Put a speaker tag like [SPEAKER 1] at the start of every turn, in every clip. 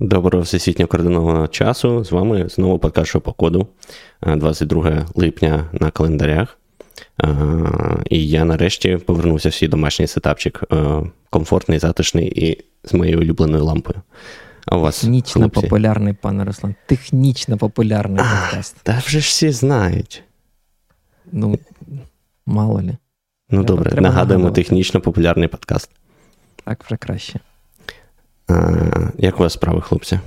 [SPEAKER 1] Доброго всесвітньо координованого часу. З вами знову подкаст по коду 22 липня на календарях. І я нарешті повернувся в свій домашній сетапчик. Комфортний, затишний і з моєю улюбленою лампою. А у вас,
[SPEAKER 2] Технічно
[SPEAKER 1] хлопці?
[SPEAKER 2] популярний, пане Руслан. Технічно популярний
[SPEAKER 1] а,
[SPEAKER 2] подкаст.
[SPEAKER 1] Та вже ж всі знають.
[SPEAKER 2] Ну, мало лі.
[SPEAKER 1] Ну
[SPEAKER 2] Треба-
[SPEAKER 1] добре,
[SPEAKER 2] треба
[SPEAKER 1] нагадуємо
[SPEAKER 2] нагадувати.
[SPEAKER 1] технічно популярний подкаст.
[SPEAKER 2] Так вже краще.
[SPEAKER 1] А, як у вас справи, хлопці?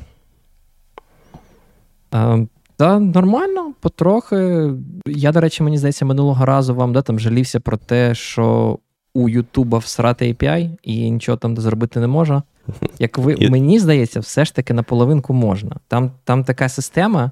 [SPEAKER 2] А, та нормально, потрохи. Я, до речі, мені здається, минулого разу вам да, там жалівся про те, що у Ютуба всрати API і нічого там зробити не можна. Як ви,
[SPEAKER 1] І-
[SPEAKER 2] мені здається, все ж таки наполовинку можна. Там, там така система.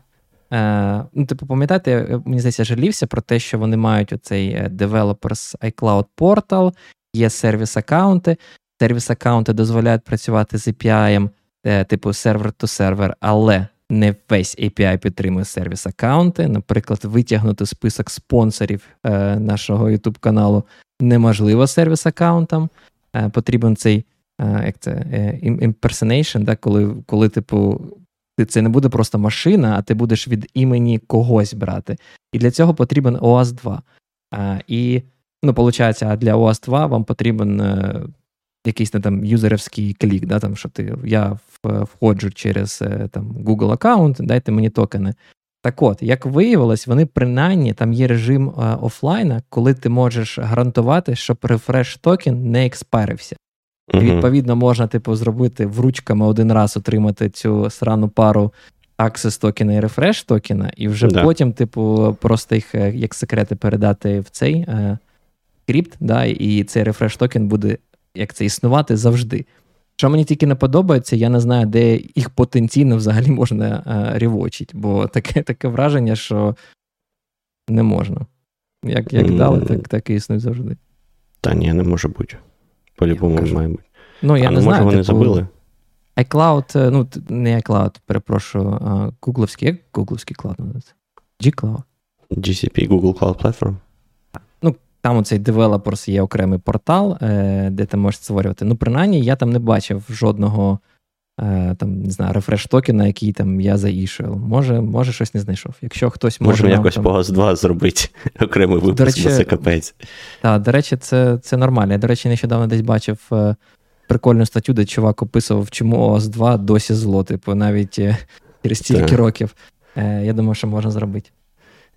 [SPEAKER 2] Е, ну, типу, пам'ятаєте, мені здається, жалівся про те, що вони мають оцей е, Developers iCloud Portal, є сервіс-аккаунти. Сервіс-аккаунти дозволяють працювати з API, е, типу сервер-то-сервер, але не весь API підтримує сервіс-аккаунти. Наприклад, витягнути список спонсорів е, нашого YouTube каналу неможливо сервіс-аккаунтам. Е, потрібен цей е, як це, е, im- impersonation, да, коли, коли, типу, ти- це не буде просто машина, а ти будеш від імені когось брати. І для цього потрібен OAuth 2. А, і, ну, виходить, для OAuth 2 вам потрібен е, якийсь не, там юзерівський клік, да, там, що ти, я входжу через е, там, Google аккаунт, дайте мені токени. Так от, як виявилось, вони принаймні там є режим е, офлайна, коли ти можеш гарантувати, щоб рефреш токен не експарився. І, відповідно, можна, типу, зробити вручками один раз отримати цю срану пару access токена і рефреш токена, і вже
[SPEAKER 1] Да.
[SPEAKER 2] потім, типу, просто їх е, як секрети передати в цей е, крипт, да, і цей рефреш токен буде як це існувати завжди. Що мені тільки не подобається, я не знаю, де їх потенційно взагалі можна е, рівочити, бо таке, таке враження, що не можна. Як, як дали, так, так і існує завжди.
[SPEAKER 1] Та ні, не може бути. По-любому має бути.
[SPEAKER 2] Ну, я
[SPEAKER 1] а
[SPEAKER 2] не
[SPEAKER 1] ну, може вони
[SPEAKER 2] типу,
[SPEAKER 1] забили?
[SPEAKER 2] iCloud, е, ну, не iCloud, перепрошую, а гугловський, як гугловський cloud називається? G-Cloud.
[SPEAKER 1] GCP, Google Cloud Platform.
[SPEAKER 2] Там оцей Developers є окремий портал, е, де ти можеш створювати. Ну, принаймні, я там не бачив жодного е, там, не знаю, refresh токена, який там я заішив. Може, може, щось не знайшов. Якщо хтось може.
[SPEAKER 1] Можемо якось
[SPEAKER 2] там...
[SPEAKER 1] по ГАЗ 2 зробити окремий випуск,
[SPEAKER 2] речі,
[SPEAKER 1] бо це капець.
[SPEAKER 2] Так, до речі, це, це нормально. Я, до речі, нещодавно десь бачив е, прикольну статтю, де чувак описував, чому ОС 2 досі зло, типу, навіть через стільки років. Я думаю, що можна зробити.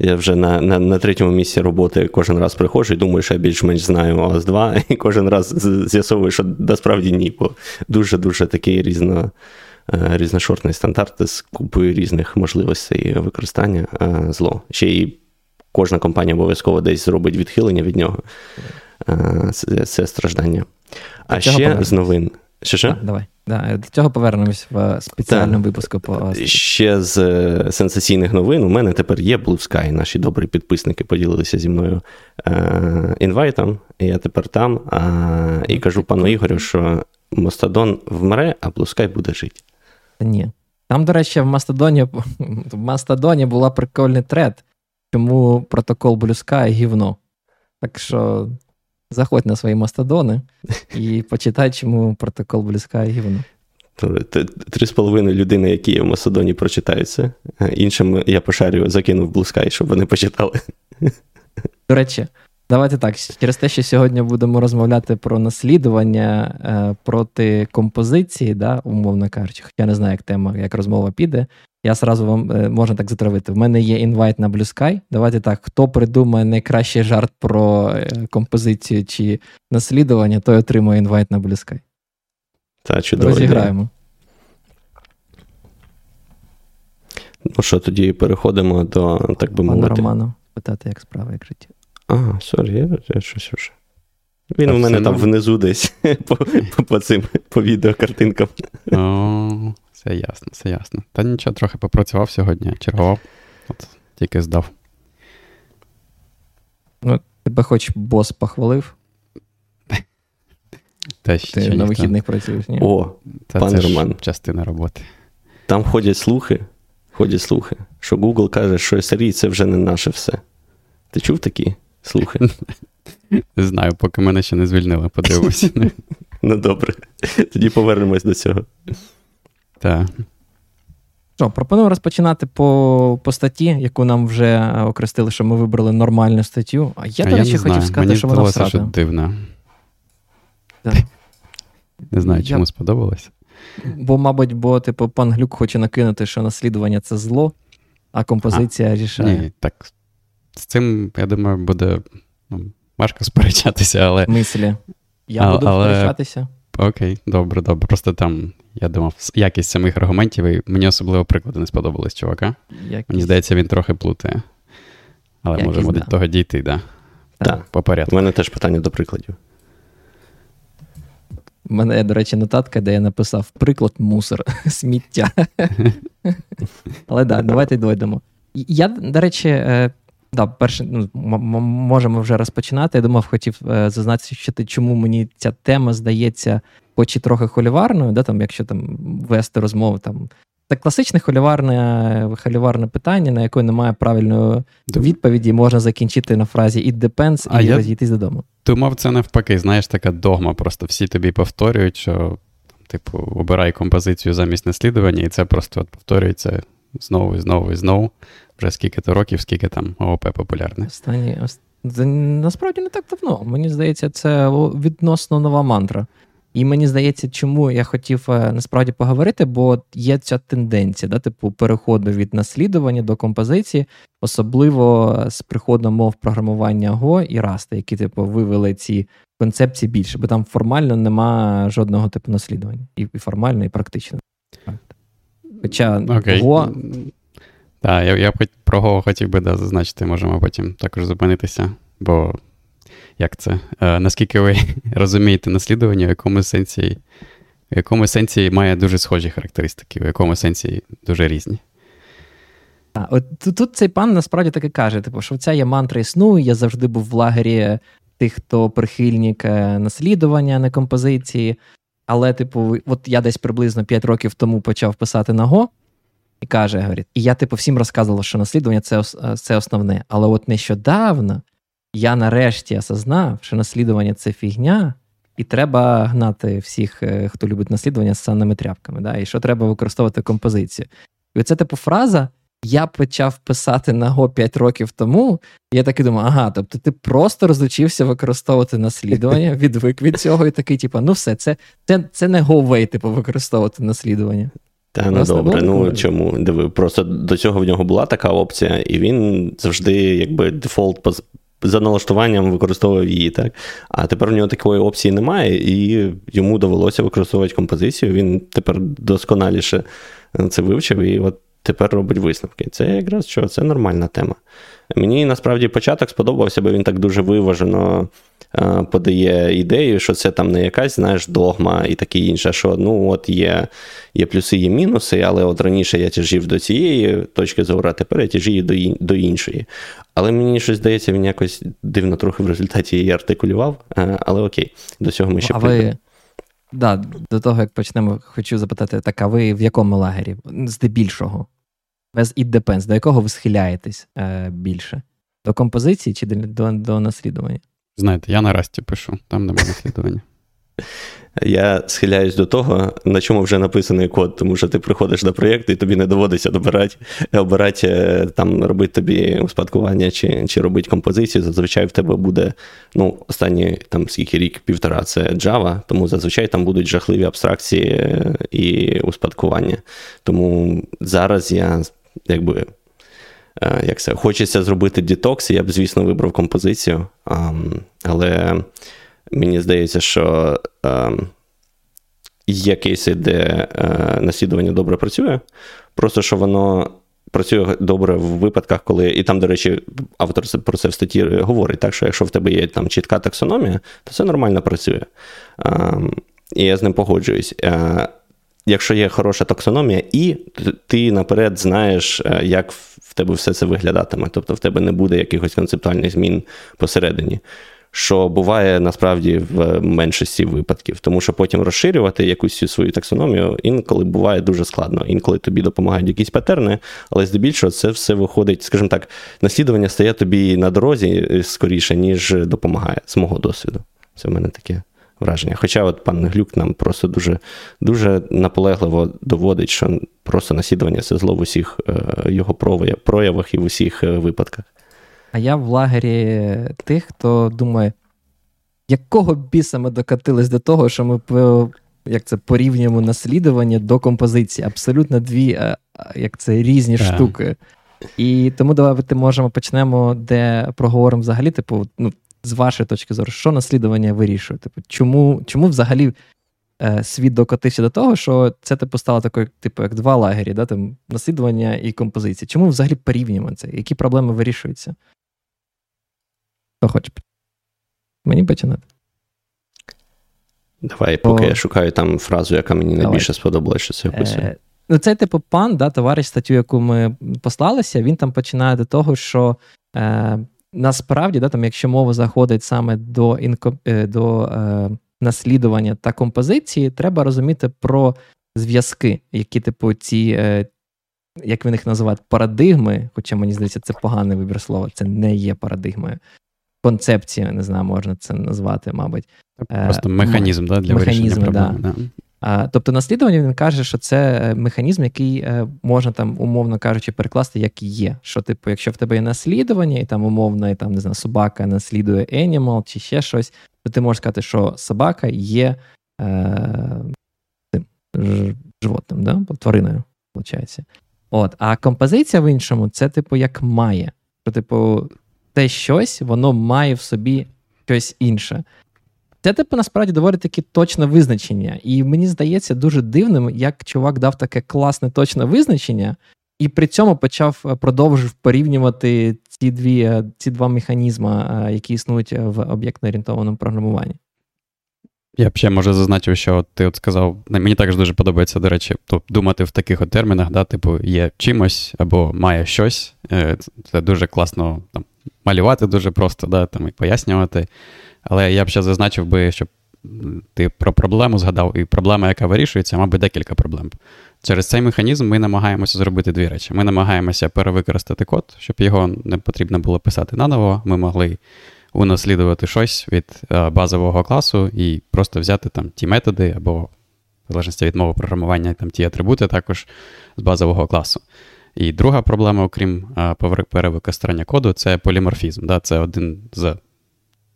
[SPEAKER 1] Я вже на, на, на третьому місці роботи кожен раз приходжу і думаю, що я більш-менш знаю ОС 2, і кожен раз з'ясовую, що насправді ні, бо дуже-дуже такий різно, е, різношортний стандарт з купою різних можливостей використання е, зло. Ще й кожна компанія обов'язково десь зробить відхилення від нього. Е, Це, це страждання. А
[SPEAKER 2] цього
[SPEAKER 1] ще з новин. Що що?
[SPEAKER 2] Так, давай. Да, до цього повернемось в спеціальному випуску по ОС.
[SPEAKER 1] Ще з е, сенсаційних новин у мене тепер є Blue Sky. Наші добрі підписники поділилися зі мною е, інвайтом. і Я тепер там. А, і кажу пану Ігорю, що Мостадон вмре, а Blue Sky буде жити.
[SPEAKER 2] Ні. Там, до речі, в Мастодоні, в Мастодоні була прикольний тред, чому протокол Blue Sky гівно. Так що заходь на свої мастодони і почитай, чому протокол Sky гівно.
[SPEAKER 1] Три з половиною людини, які є в Мастодоні, прочитають це. Е, Іншим я пошарю, закинув Sky, щоб вони почитали.
[SPEAKER 2] До речі, давайте так. Через те, що сьогодні будемо розмовляти про наслідування е, проти композиції, да, умовно кажучи, хоча я не знаю, як тема, як розмова піде. Я сразу вам е, можна так затравити. В мене є invite на Bluesky. Давайте так, хто придумає найкращий жарт про е, композицію чи наслідування, той отримує інвайт на Blue Sky.
[SPEAKER 1] Та чудово. ідея.
[SPEAKER 2] Розіграємо.
[SPEAKER 1] Ну що, тоді переходимо до, так би
[SPEAKER 2] Пане
[SPEAKER 1] мовити.
[SPEAKER 2] Роману, питати, як справа, як життя.
[SPEAKER 1] А, sorry, я, я щось вже. Він
[SPEAKER 3] Та
[SPEAKER 1] у мене там внизу десь по, по, по цим по відеокартинкам.
[SPEAKER 3] Все ясно, все ясно. Та нічого, трохи попрацював сьогодні, чергував. От тільки здав.
[SPEAKER 2] Тебе хоч бос похвалив,
[SPEAKER 3] Та ще
[SPEAKER 2] ти на вихідних працюєш, ні?
[SPEAKER 1] О,
[SPEAKER 3] Та
[SPEAKER 1] пане
[SPEAKER 3] це ж
[SPEAKER 1] Роман.
[SPEAKER 3] частина роботи.
[SPEAKER 1] там ходять слухи, ходять слухи, що Google каже, що SRE це вже не наше все. Ти чув такі слухи?
[SPEAKER 3] Не знаю, поки мене ще не звільнили, подивимося.
[SPEAKER 1] Ну добре. Тоді повернемось до цього.
[SPEAKER 3] Так.
[SPEAKER 2] Що, пропоную розпочинати по по статті, яку нам вже окрестили, що ми вибрали нормальну статтю. А я, до речі, хотів сказати,
[SPEAKER 3] Мені
[SPEAKER 2] що вона всрата.
[SPEAKER 3] що дивно.
[SPEAKER 2] Так.
[SPEAKER 3] Не знаю,
[SPEAKER 2] Я-
[SPEAKER 3] чому сподобалось.
[SPEAKER 2] Бо, мабуть, бо, типу, пан Глюк хоче накинути, що наслідування це зло, а композиція рішає.
[SPEAKER 3] Ні, так. З цим, я думаю, буде ну, важко сперечатися, але
[SPEAKER 2] Мислі. Я
[SPEAKER 3] А-
[SPEAKER 2] буду
[SPEAKER 3] але-
[SPEAKER 2] сперечатися.
[SPEAKER 3] Окей, добре, добре. Просто там, я думав, якість самих аргументів, і мені особливо приклади не сподобались, чувака.
[SPEAKER 2] Якісь-
[SPEAKER 3] Мені здається, він трохи плутає. Але можемо
[SPEAKER 2] да.
[SPEAKER 3] до того дійти, да.
[SPEAKER 1] Так.
[SPEAKER 3] По порядку.
[SPEAKER 1] У мене теж питання до прикладів.
[SPEAKER 2] У мене до речі, нотатка, де я написав приклад мусор, сміття. Але так, давайте дойдемо. Я, до речі, е, да, перше, ну, м- м- можемо вже розпочинати. Я думав, хотів е, зазначити, чому мені ця тема здається, хоч і трохи холіварною, да, там, якщо там вести розмову. Там, це класичне холіварне, холіварне питання, на яке немає правильної відповіді, можна закінчити на фразі it depends
[SPEAKER 3] А
[SPEAKER 2] і
[SPEAKER 3] я-
[SPEAKER 2] розійтись додому.
[SPEAKER 3] Думав, це навпаки, знаєш, така догма. Просто всі тобі повторюють, що, типу, обирай композицію замість наслідування, і це просто от повторюється знову і знову і знову. Вже скільки-то років, скільки там ООП популярне.
[SPEAKER 2] Останні, насправді не так давно. Мені здається, це відносно нова мантра. І мені здається, чому я хотів е, насправді поговорити, бо є ця тенденція, да, типу, переходу від наслідування до композиції, особливо з приходом мов програмування Go і Rust, які, типу, вивели ці концепції більше, бо там формально нема жодного типу наслідування. І, формально, і практично. Хоча
[SPEAKER 3] Окей.
[SPEAKER 2] Go
[SPEAKER 3] Так, я, я про Go хотів би да, зазначити, можемо потім також зупинитися, бо як це? Е, наскільки ви розумієте наслідування, в якому сенсі, в якому сенсі має дуже схожі характеристики, в якому сенсі дуже різні.
[SPEAKER 2] А, от тут, цей пан насправді таки каже: типу, що ця є мантра існує. Я завжди був в лагері тих, хто прихильник е, наслідування, а не композиції. Але, типу, от я десь приблизно 5 років тому почав писати на Go, і каже: говорить, і я, типу, всім розказував, що наслідування це, е, це основне. Але от нещодавно я нарешті осознав, що наслідування це фігня, і треба гнати всіх, е, хто любить наслідування з санними тряпками. Да? І що треба використовувати композицію. І оце, типу, фраза. Я почав писати на Go 5 років тому, і я такий думаю, ага, тобто ти просто розучився використовувати наслідування, відвик від цього, і такий, типу, ну все, це, це, це не way, типу, використовувати наслідування.
[SPEAKER 1] Та ну добре, ну чому? Диви, просто до цього в нього була така опція, і він завжди, якби дефолт за налаштуванням використовував її, так? А тепер в нього такої опції немає, і йому довелося використовувати композицію. Він тепер досконаліше е, це вивчив, і от тепер робить висновки. Це якраз що, це нормальна тема. Мені насправді початок сподобався, бо він так дуже виважено е, подає ідею, що це там не якась, знаєш, догма і таке інше, що ну от є, є плюси, є мінуси, але от раніше я тяжів до цієї точки зору, а тепер я тяжію до, ін- до іншої. Але мені щось здається, він якось дивно трохи в результаті її артикулював. Е, Але окей, до цього ми ще прийдемо.
[SPEAKER 2] да, до того, як почнемо, хочу запитати, так, а ви в якому лагері? Здебільшого? Без it depends, до якого ви схиляєтесь е, більше? До композиції чи до, до, до наслідування?
[SPEAKER 3] Знаєте, я на расті пишу, там немає наслідування.
[SPEAKER 1] Я схиляюсь до того, на чому вже написаний код, тому що ти приходиш до проєкту і тобі не доводиться добирати, обирати, е, там, робити тобі успадкування чи, чи робити композицію. Зазвичай в тебе буде, ну, останні там скільки рік, півтора це Java, тому зазвичай там будуть жахливі абстракції е, і успадкування. Тому зараз я якби. е, Як це, хочеться зробити детокс, я б, звісно, вибрав композицію, але мені здається, що є кейси, де е, наслідування добре працює, просто що воно працює добре в випадках, коли. І там, до речі, автор про це в статті говорить, так що якщо в тебе є там чітка таксономія, то це нормально працює. І я з ним погоджуюсь. Е, Якщо є хороша таксономія, і ти наперед знаєш, е, як в тебе все це виглядатиме. Тобто в тебе не буде якихось концептуальних змін посередині що буває насправді в меншості випадків, тому що потім розширювати якусь свою таксономію інколи буває дуже складно. Інколи тобі допомагають якісь патерни, але здебільшого це все виходить, скажімо так, наслідування стає тобі на дорозі е, скоріше, ніж допомагає з мого досвіду. Це в мене таке враження. Хоча от пан Глюк нам просто дуже дуже наполегливо доводить, що просто наслідування це зло в усіх е, його проявах і в усіх е, випадках.
[SPEAKER 2] А я в лагері тих, хто думає, якого біса ми докатились до того, що ми як це порівнюємо наслідування до композиції. Абсолютно дві е, як це, різні yeah. штуки. І тому давайте можемо почнемо, де проговоримо взагалі, типу, ну, з вашої точки зору, що наслідування вирішує? Типу, Чому чому взагалі е, світ докотився до того, що це типу стало такою, типу, як два лагері, да, там, наслідування і композиції? Чому взагалі порівнюємо це? Які проблеми вирішуються? Хто хоче? Мені починати?
[SPEAKER 1] Давай, поки О, я шукаю там фразу, яка мені найбільше сподобалася, що це описує. Е,
[SPEAKER 2] ну, це, типу, пан, да, товариш статтю, яку ми послалися, він там починає до того, що е, насправді, да, там, якщо мова заходить саме до інко, е, до е, наслідування та композиції, треба розуміти про зв'язки, які, типу, ці, е, як він їх називають, парадигми, хоча мені здається, це поганий вибір слова, це не є парадигмою. Концепція, не знаю, можна це назвати, мабуть.
[SPEAKER 3] Просто механізм да, для вирішення проблеми. Да.
[SPEAKER 2] Тобто наслідування він каже, що це е, механізм, який е, можна там, умовно кажучи, перекласти як є. Що, типу, якщо в тебе є наслідування, і там умовно, і там не знаю, собака наслідує animal чи ще щось, то ти можеш сказати, що собака є е, животним, да? твариною, виходить. От, а композиція в іншому це, типу, як має. Що, типу, те щось, воно має в собі щось інше. Це, типу, насправді доволі таки точне визначення. І мені здається дуже дивним, як чувак дав таке класне точне визначення, і при цьому почав е, продовжив порівнювати ці дві, е, ці два механізми, е, які існують в об'єктно-орієнтованому програмуванні.
[SPEAKER 3] Я б ще може зазначив, що ти от сказав, мені також дуже подобається, до речі, думати в таких от термінах, да, типу, є чимось або має щось. Це дуже класно там, малювати дуже просто, да, там, і пояснювати. Але я б ще зазначив би, щоб ти про проблему згадав, і проблема, яка вирішується, мабуть, декілька проблем. Через цей механізм ми намагаємося зробити дві речі. Ми намагаємося перевикористати код, щоб його не потрібно було писати наново. Ми могли унаслідувати щось від е, базового класу і просто взяти там ті методи, або, в залежності від мови програмування, там ті атрибути також з базового класу. І друга проблема, окрім е, перевикористання коду, це поліморфізм. Да? Це один з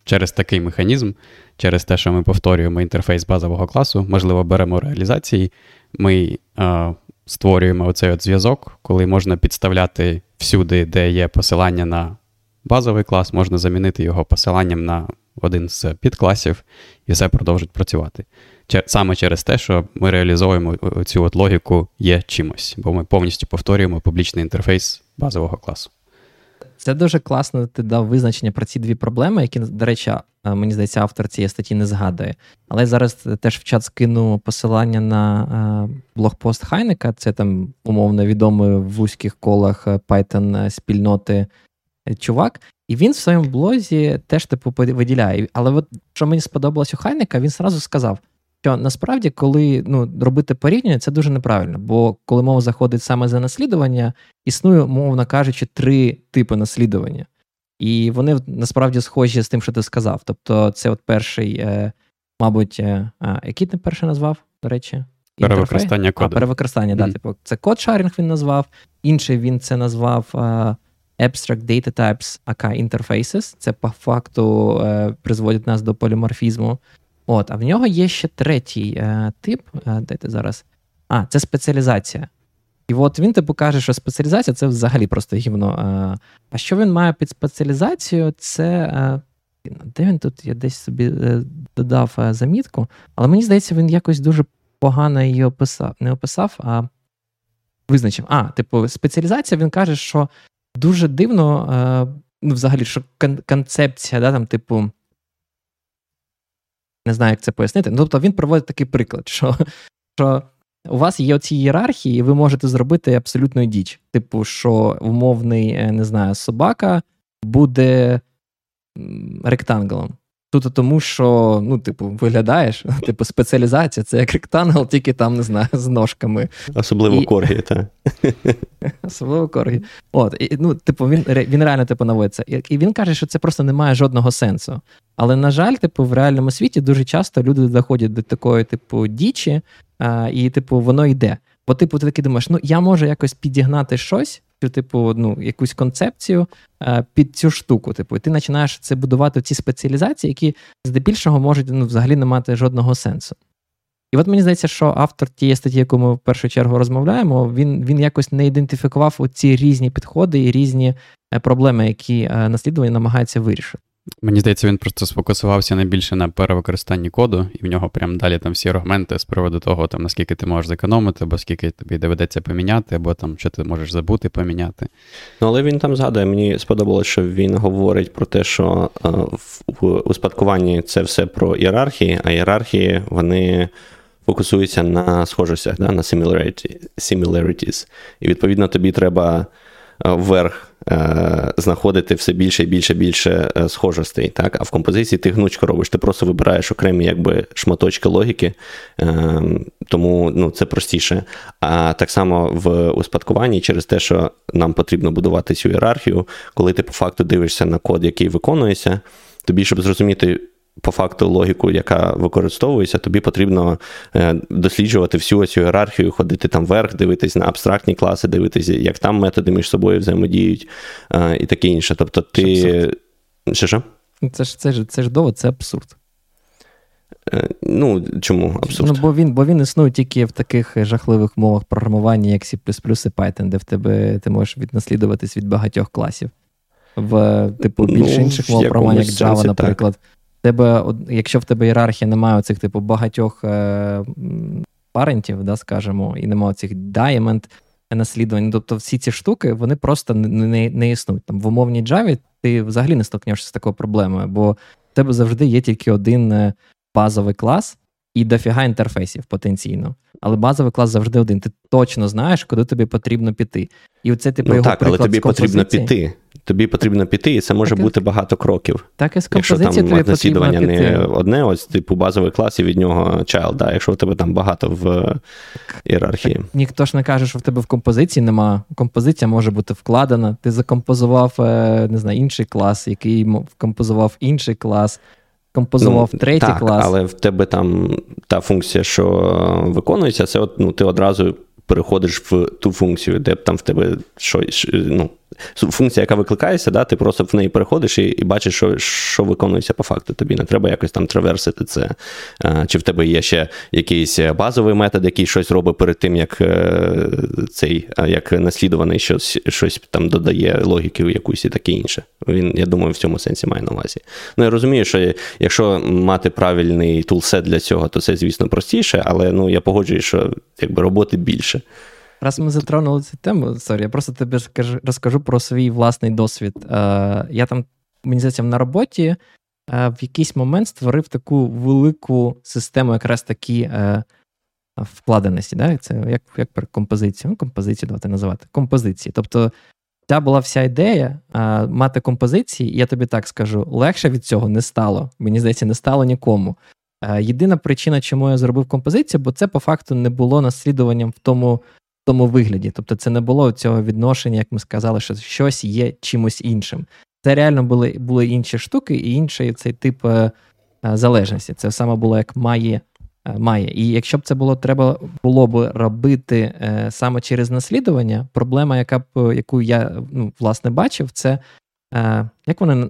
[SPEAKER 3] через такий механізм, через те, що ми повторюємо інтерфейс базового класу, можливо, беремо реалізації, ми е, створюємо оцей от зв'язок, коли можна підставляти всюди, де є посилання на базовий клас, можна замінити його посиланням на один з підкласів, і все продовжить працювати. Саме через те, що ми реалізовуємо цю от логіку є чимось, бо ми повністю повторюємо публічний інтерфейс базового класу.
[SPEAKER 2] Це дуже класно. Ти дав визначення про ці дві проблеми, які, до речі, мені здається, автор цієї статті не згадує. Але зараз теж в чат скину посилання на блогпост Хайнека. Це там умовно відомий в вузьких колах Python спільноти е, чувак. І він в своєму блозі теж типу виділяє. Але от що мені сподобалось у Хайнека, він зразу сказав що насправді, коли ну, робити порівняння, це дуже неправильно. Бо коли мова заходить саме за наслідування, існує, мовно кажучи, три типи наслідування. І вони насправді схожі з тим, що ти сказав. Тобто, це от перший, е, мабуть, е, а, який ти перший назвав, до речі?
[SPEAKER 3] Перевикористання коду.
[SPEAKER 2] А, перевикористання, mm. да, типу, це код шарінг він назвав. Інший він це назвав а, Abstract Data Types, АК Interfaces. Це по факту е, призводить нас до поліморфізму. От, А в нього є ще третій е, тип. Е, дайте зараз. А, це спеціалізація. І от він типу каже, що спеціалізація це взагалі просто гівно. Е, а що він має під спеціалізацією? Це. Е, де він тут? Я десь собі е, додав замітку, але мені здається, він якось дуже погано її описав. Не описав, а визначив. А, типу, спеціалізація він каже, що дуже дивно, ну, взагалі, що кон- концепція, да, там, типу не знаю, як це пояснити. Ну, тобто він проводить такий приклад, що що у вас є оці ієрархії, і ви можете зробити абсолютну діч. Типу, що умовний, е, не знаю, собака буде ректанглом. Тут тому, що ну, типу, виглядаєш, типу, спеціалізація, це як ректангл, тільки там не знаю, з ножками.
[SPEAKER 1] Особливо і... коргі, так.
[SPEAKER 2] Особливо коргі. От, і, ну, типу, він він реально типу, наводиться. І він каже, що це просто не має жодного сенсу. Але, на жаль, типу, в реальному світі дуже часто люди доходять до такої, типу, дічі, а, і, типу, воно йде. Бо, типу, ти такий думаєш, ну я можу якось підігнати щось, типу, ну, якусь концепцію е, під цю штуку. Типу, і ти починаєш це будувати ці спеціалізації, які здебільшого можуть ну, взагалі не мати жодного сенсу. І от мені здається, що автор тієї статті, яку ми в першу чергу розмовляємо, він він якось не ідентифікував оці різні підходи і різні е, проблеми, які е, наслідування намагається вирішити.
[SPEAKER 3] Мені здається, він просто сфокусувався найбільше на перевикористанні коду, і в нього прям далі там всі аргументи з приводу того, там наскільки ти можеш зекономити, або скільки тобі доведеться поміняти, або там що ти можеш забути поміняти.
[SPEAKER 1] Ну, але він там згадує, мені сподобалося, що він говорить про те, що е, в успадкуванні це все про ієрархії, а ієрархії вони. Фокусуються на схожостях, да, на similarities. І відповідно тобі треба вверх Е, знаходити все більше і більше більше е, схожостей. Так? А в композиції ти гнучко робиш, ти просто вибираєш окремі якби, шматочки логіки, е, тому ну, це простіше. А так само в успадкуванні через те, що нам потрібно будувати цю ієрархію, коли ти по факту дивишся на код, який виконується, тобі, щоб зрозуміти по факту логіку, яка використовується, тобі потрібно е, досліджувати всю цю ієрархію, ходити там вверх, дивитись на абстрактні класи, дивитися, як там методи між собою взаємодіють е, і таке інше. Тобто, ти. Що що?
[SPEAKER 2] Це ж це ж, це ж довод, це абсурд.
[SPEAKER 1] Е, ну, чому абсурд?
[SPEAKER 2] Ну, Бо він бо він існує тільки в таких жахливих мовах програмування, як C і Python, де в тебе ти можеш віднаслідуватись від багатьох класів. В, типу, більш ну, інших мов програмування, як Java, наприклад. Так тебе, якщо в тебе ієрархія немає оцих типу багатьох е, парентів, да, скажімо, і немає цих diamond наслідувань, тобто всі ці штуки вони просто не не, не існують. Там В умовній Java ти взагалі не стикнешся з такою проблемою, бо в тебе завжди є тільки один е, базовий клас і дофіга інтерфейсів потенційно. Але базовий клас завжди один. Ти точно знаєш, куди тобі потрібно піти. І оце типу ну, його
[SPEAKER 1] так,
[SPEAKER 2] але
[SPEAKER 1] тобі потрібно піти тобі потрібно піти, і це може так, бути багато кроків.
[SPEAKER 2] Так, і з Якщо там
[SPEAKER 1] наслідування не одне, ось типу базовий клас і від нього child, да, якщо у тебе там багато в ієрархії. Так,
[SPEAKER 2] ніхто ж не каже, що в тебе в композиції нема. Композиція може бути вкладена. Ти закомпозував е, не знаю, інший клас, який композував інший клас. Композував ну, третій
[SPEAKER 1] так,
[SPEAKER 2] клас.
[SPEAKER 1] Але в тебе там та функція, що виконується, це от, ну, ти одразу переходиш в ту функцію, де там в тебе щось, ну, функція, яка викликається, да, ти просто в неї переходиш і і бачиш, що що виконується по факту. Тобі не треба якось там траверсити це. Чи в тебе є ще якийсь базовий метод, який щось робить перед тим, як е, цей як наслідуваний щось щось там додає логіки якусь і таке інше. Він, я думаю, в цьому сенсі має на увазі. Ну, я розумію, що якщо мати правильний toolset для цього, то це, звісно, простіше, але ну, я погоджуюсь, що якби роботи більше.
[SPEAKER 2] Раз ми затронули цю тему, sorry, я просто тобі розкажу про свій власний досвід. Е, Я там, мені здається, на роботі е, в якийсь момент створив таку велику систему, якраз такі е, вкладеності. Да? Це як як про композицію? Ну, композицію давайте називати. Композиції. Тобто, ця була вся ідея мати композиції, я тобі так скажу, легше від цього не стало. Мені здається, не стало нікому. Єдина причина, чому я зробив композицію, бо це по факту не було наслідуванням в тому тому вигляді. Тобто, це не було цього відношення, як ми сказали, що щось є чимось іншим. Це реально були були інші штуки і інший цей тип е, е, залежності. Це саме було як має. Е, має. І якщо б це було треба було б робити е, саме через наслідування, проблема, яка б яку я ну, власне бачив, це е, як вони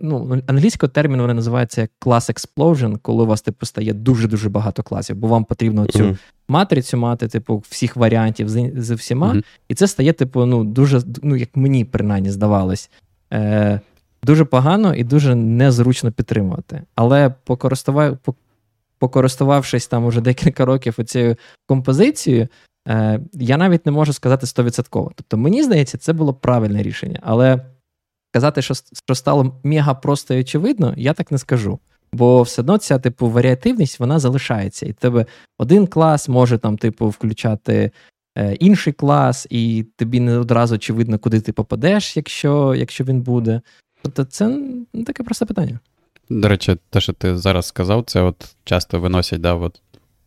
[SPEAKER 2] ну, англійською терміну вони називаються як class explosion, коли у вас типу стає дуже-дуже багато класів, бо вам потрібно цю uh-huh. матрицю мати, типу, всіх варіантів з, з всіма. Uh-huh. І це стає, типу, ну, дуже, ну, як мені принаймні здавалось, е, дуже погано і дуже незручно підтримувати. Але покористував, покористувавшись там уже декілька років цією композицією, е, я навіть не можу сказати 100%. Тобто, мені здається, це було правильне рішення. Але. Казати, що що стало мега просто і очевидно, я так не скажу. Бо все одно ця типу варіативність вона залишається. І тебе один клас може там, типу, включати е, інший клас, і тобі не одразу очевидно, куди ти попадеш, якщо якщо він буде. Тобто це таке просте питання.
[SPEAKER 3] До речі, те, що ти зараз сказав, це от часто виносять да, от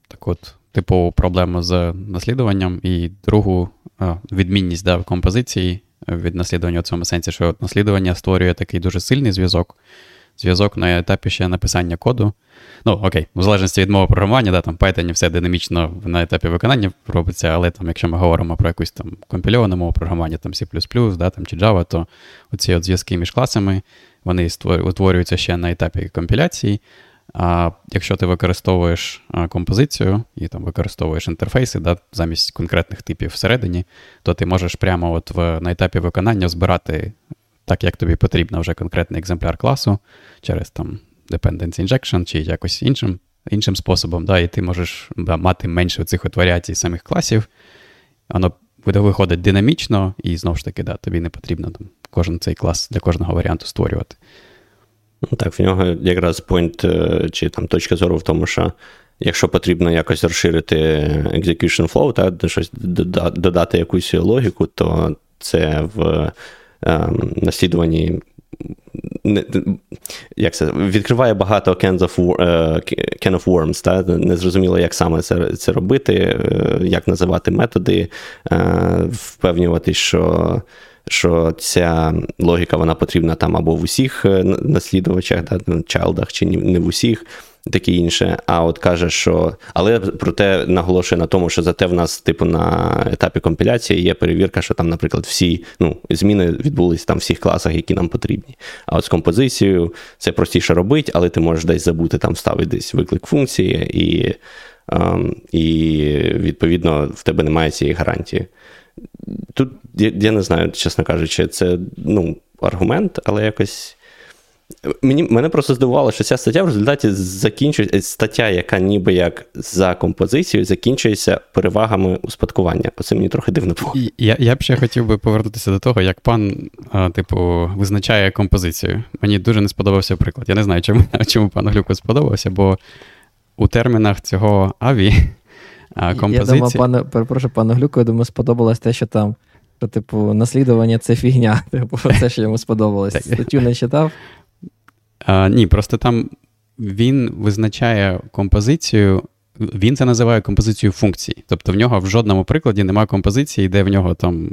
[SPEAKER 3] таку от типову проблему з наслідуванням, і другу а, відмінність да, в композиції від наслідування в цьому сенсі, що наслідування створює такий дуже сильний зв'язок. Зв'язок на етапі ще написання коду. Ну, окей, в залежності від мови програмування, да, там Python все динамічно на етапі виконання робиться, але там, якщо ми говоримо про якусь там компільовану мову програмування, там C, да, там, чи Java, то оці от зв'язки між класами вони утворюються ще на етапі компіляції. А якщо ти використовуєш композицію і там використовуєш інтерфейси да, замість конкретних типів всередині, то ти можеш прямо от в, на етапі виконання збирати так, як тобі потрібно вже конкретний екземпляр класу через там dependency injection чи якось іншим іншим способом, да, і ти можеш да, мати менше цих от варіацій самих класів. Воно буде виходить динамічно, і знову ж таки, да, тобі не потрібно там кожен цей клас для кожного варіанту створювати.
[SPEAKER 1] Ну, так, в нього якраз point е, чи там точка зору в тому, що якщо потрібно якось розширити execution flow, та щось додати якусь логіку, то це в ем, наслідуванні як це, відкриває багато cans of, can of worms, та? незрозуміло, як саме це це робити, е, як називати методи, е, впевнювати, що що ця логіка вона потрібна там або в усіх е, наслідувачах, да, чалдах, чи не в усіх, таке інше. А от каже, що. Але проте наголошує на тому, що зате в нас, типу, на етапі компіляції є перевірка, що там, наприклад, всі ну, зміни відбулись там в всіх класах, які нам потрібні. А от з композицією це простіше робити, але ти можеш десь забути там вставити десь виклик функції, і, ем, і відповідно в тебе немає цієї гарантії. Тут я, я не знаю, чесно кажучи, це ну, аргумент, але якось. Мені, Мене просто здивувало, що ця стаття в результаті закінчується стаття, яка ніби як за композицією, закінчується перевагами успадкування. Оце мені трохи дивно було.
[SPEAKER 3] Я я б ще хотів би повернутися до того, як пан, а, типу, визначає композицію. Мені дуже не сподобався приклад. Я не знаю, чому чому пану Глюку сподобався, бо у термінах цього аві композиція...
[SPEAKER 2] Я думаю, пане, перепрошую, пану Глюку, я думаю, сподобалось те, що там, що, типу, наслідування це фігня. Типу, це, що йому сподобалось. Статтю не читав.
[SPEAKER 3] А, Ні, просто там він визначає композицію. Він це називає композицією функцій. Тобто в нього в жодному прикладі немає композиції, де в нього там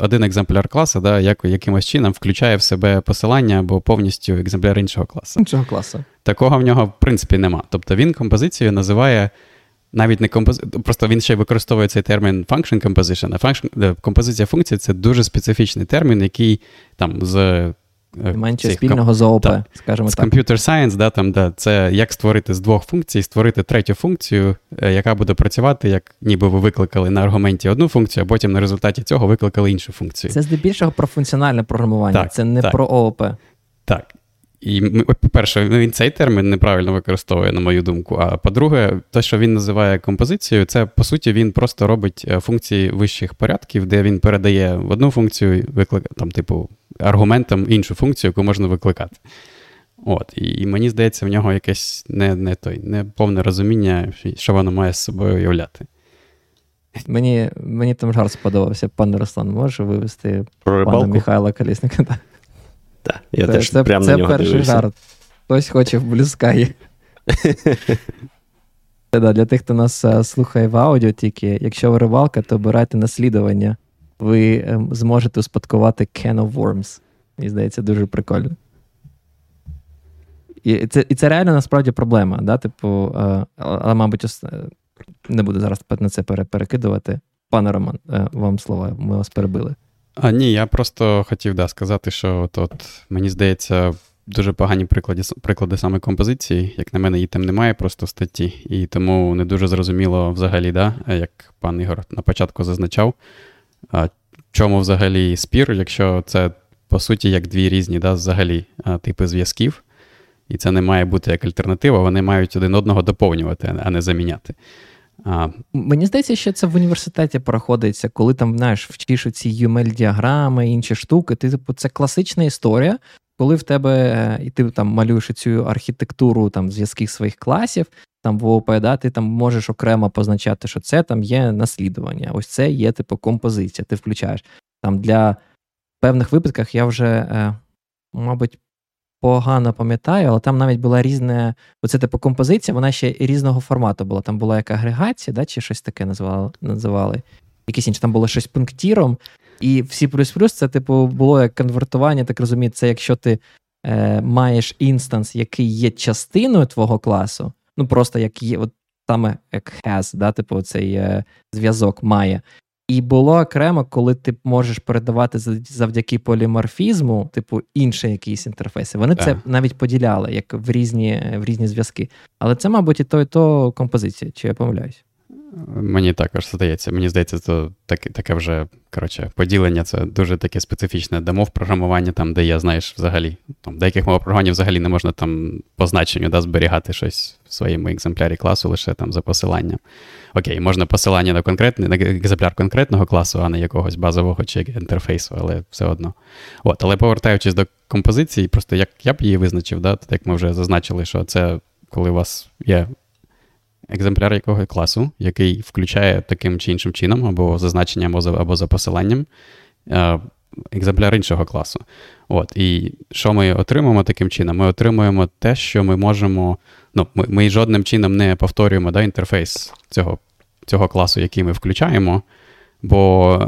[SPEAKER 3] один екземпляр класу, да, як, якимось чином включає в себе посилання або повністю екземпляр іншого класу.
[SPEAKER 2] Іншого класу.
[SPEAKER 3] Такого в нього, в принципі, нема. Тобто він композицію називає навіть не компози... просто він ще використовує цей термін function composition. А function... композиція функції це дуже специфічний термін, який там з.
[SPEAKER 2] Е, Менше цих, спільного з ООП,
[SPEAKER 3] да, скажімо з так. Computer Science, да, там, да, це як створити з двох функцій, створити третю функцію, е, яка буде працювати, як ніби ви викликали на аргументі одну функцію, а потім на результаті цього викликали іншу функцію.
[SPEAKER 2] Це здебільшого про функціональне програмування, так, це не так. про ООП.
[SPEAKER 3] Так. І по-перше, він цей термін неправильно використовує, на мою думку. А по-друге, те, що він називає композицією, це по суті він просто робить е, функції вищих порядків, де він передає в одну функцію, виклик, там, типу, аргументом іншу функцію, яку можна викликати. От, І і мені здається, в нього якесь не не той, не повне розуміння, що воно має з собою уявляти.
[SPEAKER 2] Мені мені там жарт сподобався, пане Руслан, можеш вивести пана Михайла Колісника?
[SPEAKER 1] Так, я це, теж це, прямо це на нього перший дивився. жарт.
[SPEAKER 2] Хтось хоче в блюскаї. Для тих, хто нас е, слухає в аудіо, тільки якщо ви рибалка, то обирайте наслідування. Ви ем, зможете успадкувати Can of Worms. Мені здається, дуже прикольно. І це і це реально насправді проблема. Да? Типу, е, Але, мабуть, е, не буду зараз на це перекидувати. Пане Роман, вам слова, ми вас перебили.
[SPEAKER 3] А ні, я просто хотів да, сказати, що от, от мені здається, дуже погані приклади приклади саме композиції. Як на мене, її там немає просто в статті, і тому не дуже зрозуміло взагалі, да, як пан Ігор на початку зазначав, а чому взагалі спір, якщо це по суті як дві різні да, взагалі типи зв'язків, і це не має бути як альтернатива, вони мають один одного доповнювати, а не заміняти.
[SPEAKER 2] А... Мені здається, що це в університеті проходиться, коли там знаєш, вчиш ці UML-діаграми, інші штуки. Ти, типу, Це класична історія, коли в тебе і ти там малюєш цю архітектуру там зв'язків своїх класів, там в ООП, да, ти там можеш окремо позначати, що це там є наслідування. Ось це є типу композиція. Ти включаєш. Там Для певних випадках я вже, е, мабуть, погано пам'ятаю, але там навіть була різна, оце типу композиція, вона ще різного формату була. Там була як агрегація, да, чи щось таке називали. називали. Якісь інші, там було щось пунктіром. І всі плюс-плюс це, типу, було як конвертування, так розумію, це якщо ти е, маєш інстанс, який є частиною твого класу, ну просто як є, от саме як has, да, типу, цей е, зв'язок має. І було окремо, коли ти можеш передавати завдяки поліморфізму, типу, інші якісь інтерфейси. Вони так. це навіть поділяли як в різні в різні зв'язки. Але це, мабуть, і то, і то композиція, чи я помиляюсь?
[SPEAKER 3] Мені також здається. Мені здається, це таке таке вже коротше, поділення це дуже таке специфічне де мов програмування, там, де я, знаєш, взагалі там деяких мов програмування взагалі не можна там по значенню да, зберігати щось в своєму екземплярі класу лише там за посиланням. Окей, можна посилання на конкретний на екземпляр конкретного класу, а не якогось базового чи інтерфейсу, але все одно. От, Але повертаючись до композиції, просто як я б її визначив, да, так як ми вже зазначили, що це коли у вас є екземпляр якого класу, який включає таким чи іншим чином, або зазначенням, або за посиланням, е, екземпляр іншого класу. От, І що ми отримуємо таким чином? Ми отримуємо те, що ми можемо. Ну, Ми ми жодним чином не повторюємо да, інтерфейс цього, цього класу, який ми включаємо бо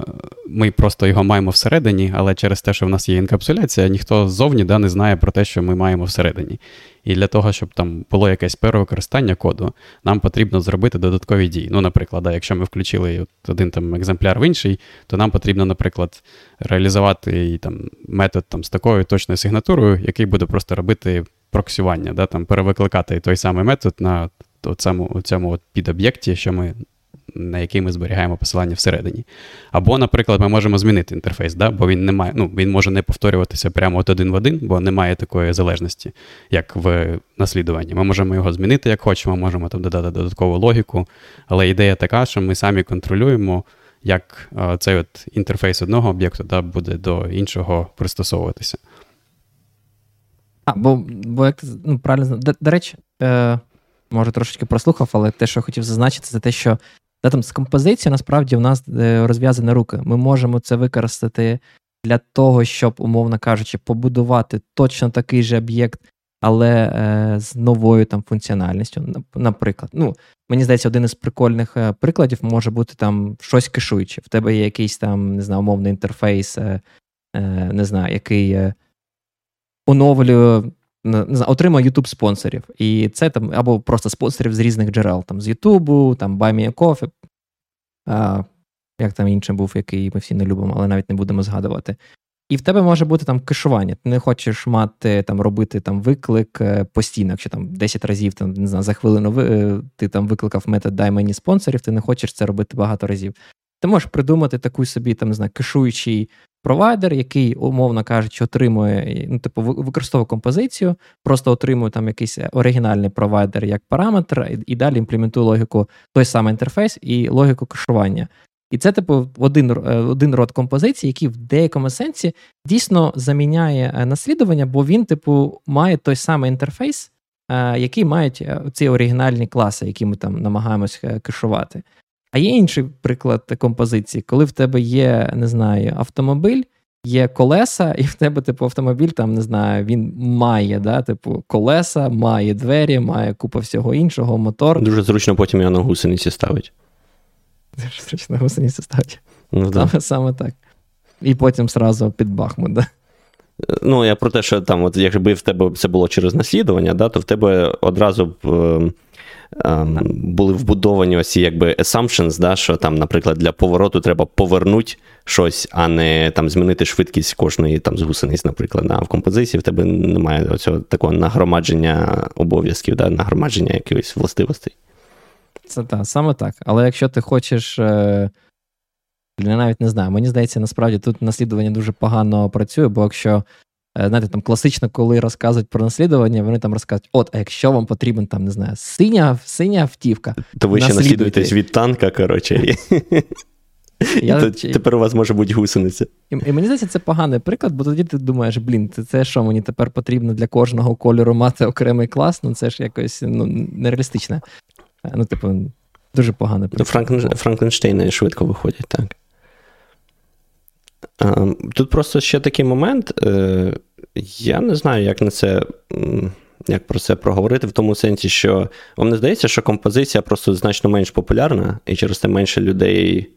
[SPEAKER 3] ми просто його маємо всередині, але через те, що в нас є інкапсуляція, ніхто ззовні да, не знає про те, що ми маємо всередині. І для того, щоб там було якесь перевикористання коду, нам потрібно зробити додаткові дії. Ну, наприклад, да, якщо ми включили один там екземпляр в інший, то нам потрібно, наприклад, реалізувати там, метод там, з такою точною сигнатурою, який буде просто робити проксювання, да, там, перевикликати той самий метод на цьому, цьому підоб'єкті, що ми на який ми зберігаємо посилання всередині. Або, наприклад, ми можемо змінити інтерфейс, да? бо він не має, ну, він може не повторюватися прямо от один в один, бо немає такої залежності, як в наслідуванні. Ми можемо його змінити, як хочемо, можемо там додати додаткову логіку. Але ідея така, що ми самі контролюємо, як цей от інтерфейс одного об'єкту да, буде до іншого пристосовуватися.
[SPEAKER 2] А, бо бо як ну, правильно до, до речі, е, може трошечки прослухав, але те, що хотів зазначити, це те, що та там з композицією насправді в нас е, розв'язані руки. Ми можемо це використати для того, щоб, умовно кажучи, побудувати точно такий же об'єкт, але е, з новою там функціональністю. Наприклад, ну, мені здається, один із прикольних е, прикладів може бути там щось кешуюче. В тебе є якийсь там, не знаю, умовний інтерфейс, е, е не знаю, який оновлює не знаю, отримує YouTube спонсорів. І це там або просто спонсорів з різних джерел, там з Ютубу, там Coffee, а, як там інший був, який ми всі не любимо, але навіть не будемо згадувати. І в тебе може бути там кешування. Ти не хочеш мати там робити там виклик е, постійно, якщо там 10 разів там, не знаю, за хвилину ви, е, ти там викликав метод дай мені спонсорів, ти не хочеш це робити багато разів. Ти можеш придумати таку собі там, не знаю, кешуючий провайдер, який, умовно кажучи, отримує, ну, типу, використовує композицію, просто отримує там якийсь оригінальний провайдер як параметр, і, і далі імплементує логіку той самий інтерфейс і логіку кешування. І це, типу, один е, один род композиції, який в деякому сенсі дійсно заміняє е, наслідування, бо він, типу, має той самий інтерфейс, е, який мають ці оригінальні класи, які ми там намагаємось кешувати. А є інший приклад композиції, коли в тебе є, не знаю, автомобіль, є колеса, і в тебе, типу, автомобіль, там, не знаю, він має, да, типу, колеса, має двері, має купа всього іншого, мотор.
[SPEAKER 1] Дуже зручно потім його на гусениці ставить.
[SPEAKER 2] Дуже зручно на гусениці ставить. Ну, саме, да. саме так. І потім сразу під Бахмут, да.
[SPEAKER 1] Ну, я про те, що там, от якби в тебе це було через наслідування, да, то в тебе одразу б ем, були вбудовані ось якби assumptions, да, що там, наприклад, для повороту треба повернути щось, а не там змінити швидкість кожної там з гусениць, наприклад. Да. В композиції в тебе немає оцього такого нагромадження обов'язків, да, нагромадження якихось властивостей.
[SPEAKER 2] Це так, саме так. Але якщо ти хочеш. Е... Я навіть не знаю. Мені здається, насправді тут наслідування дуже погано працює, бо якщо знаєте, там класично, коли розказують про наслідування, вони там розказують: от, а якщо вам потрібен там, не знаю, синя синя автівка,
[SPEAKER 1] то ви ще наслідуєтесь від танка, коротше. Я... То, тепер у вас може бути гусениця.
[SPEAKER 2] І, і мені здається, це поганий приклад, бо тоді ти думаєш, блін, це, це що мені тепер потрібно для кожного кольору мати окремий клас, ну це ж якось ну, нереалістично. Е, ну, типу, дуже поганий приклад.
[SPEAKER 1] Франкен... Франкенштейни швидко виходять, так. Тут просто ще такий момент. Е, Я не знаю, як на це. Як про це проговорити в тому сенсі, що вам не здається, що композиція просто значно менш популярна, і через це менше людей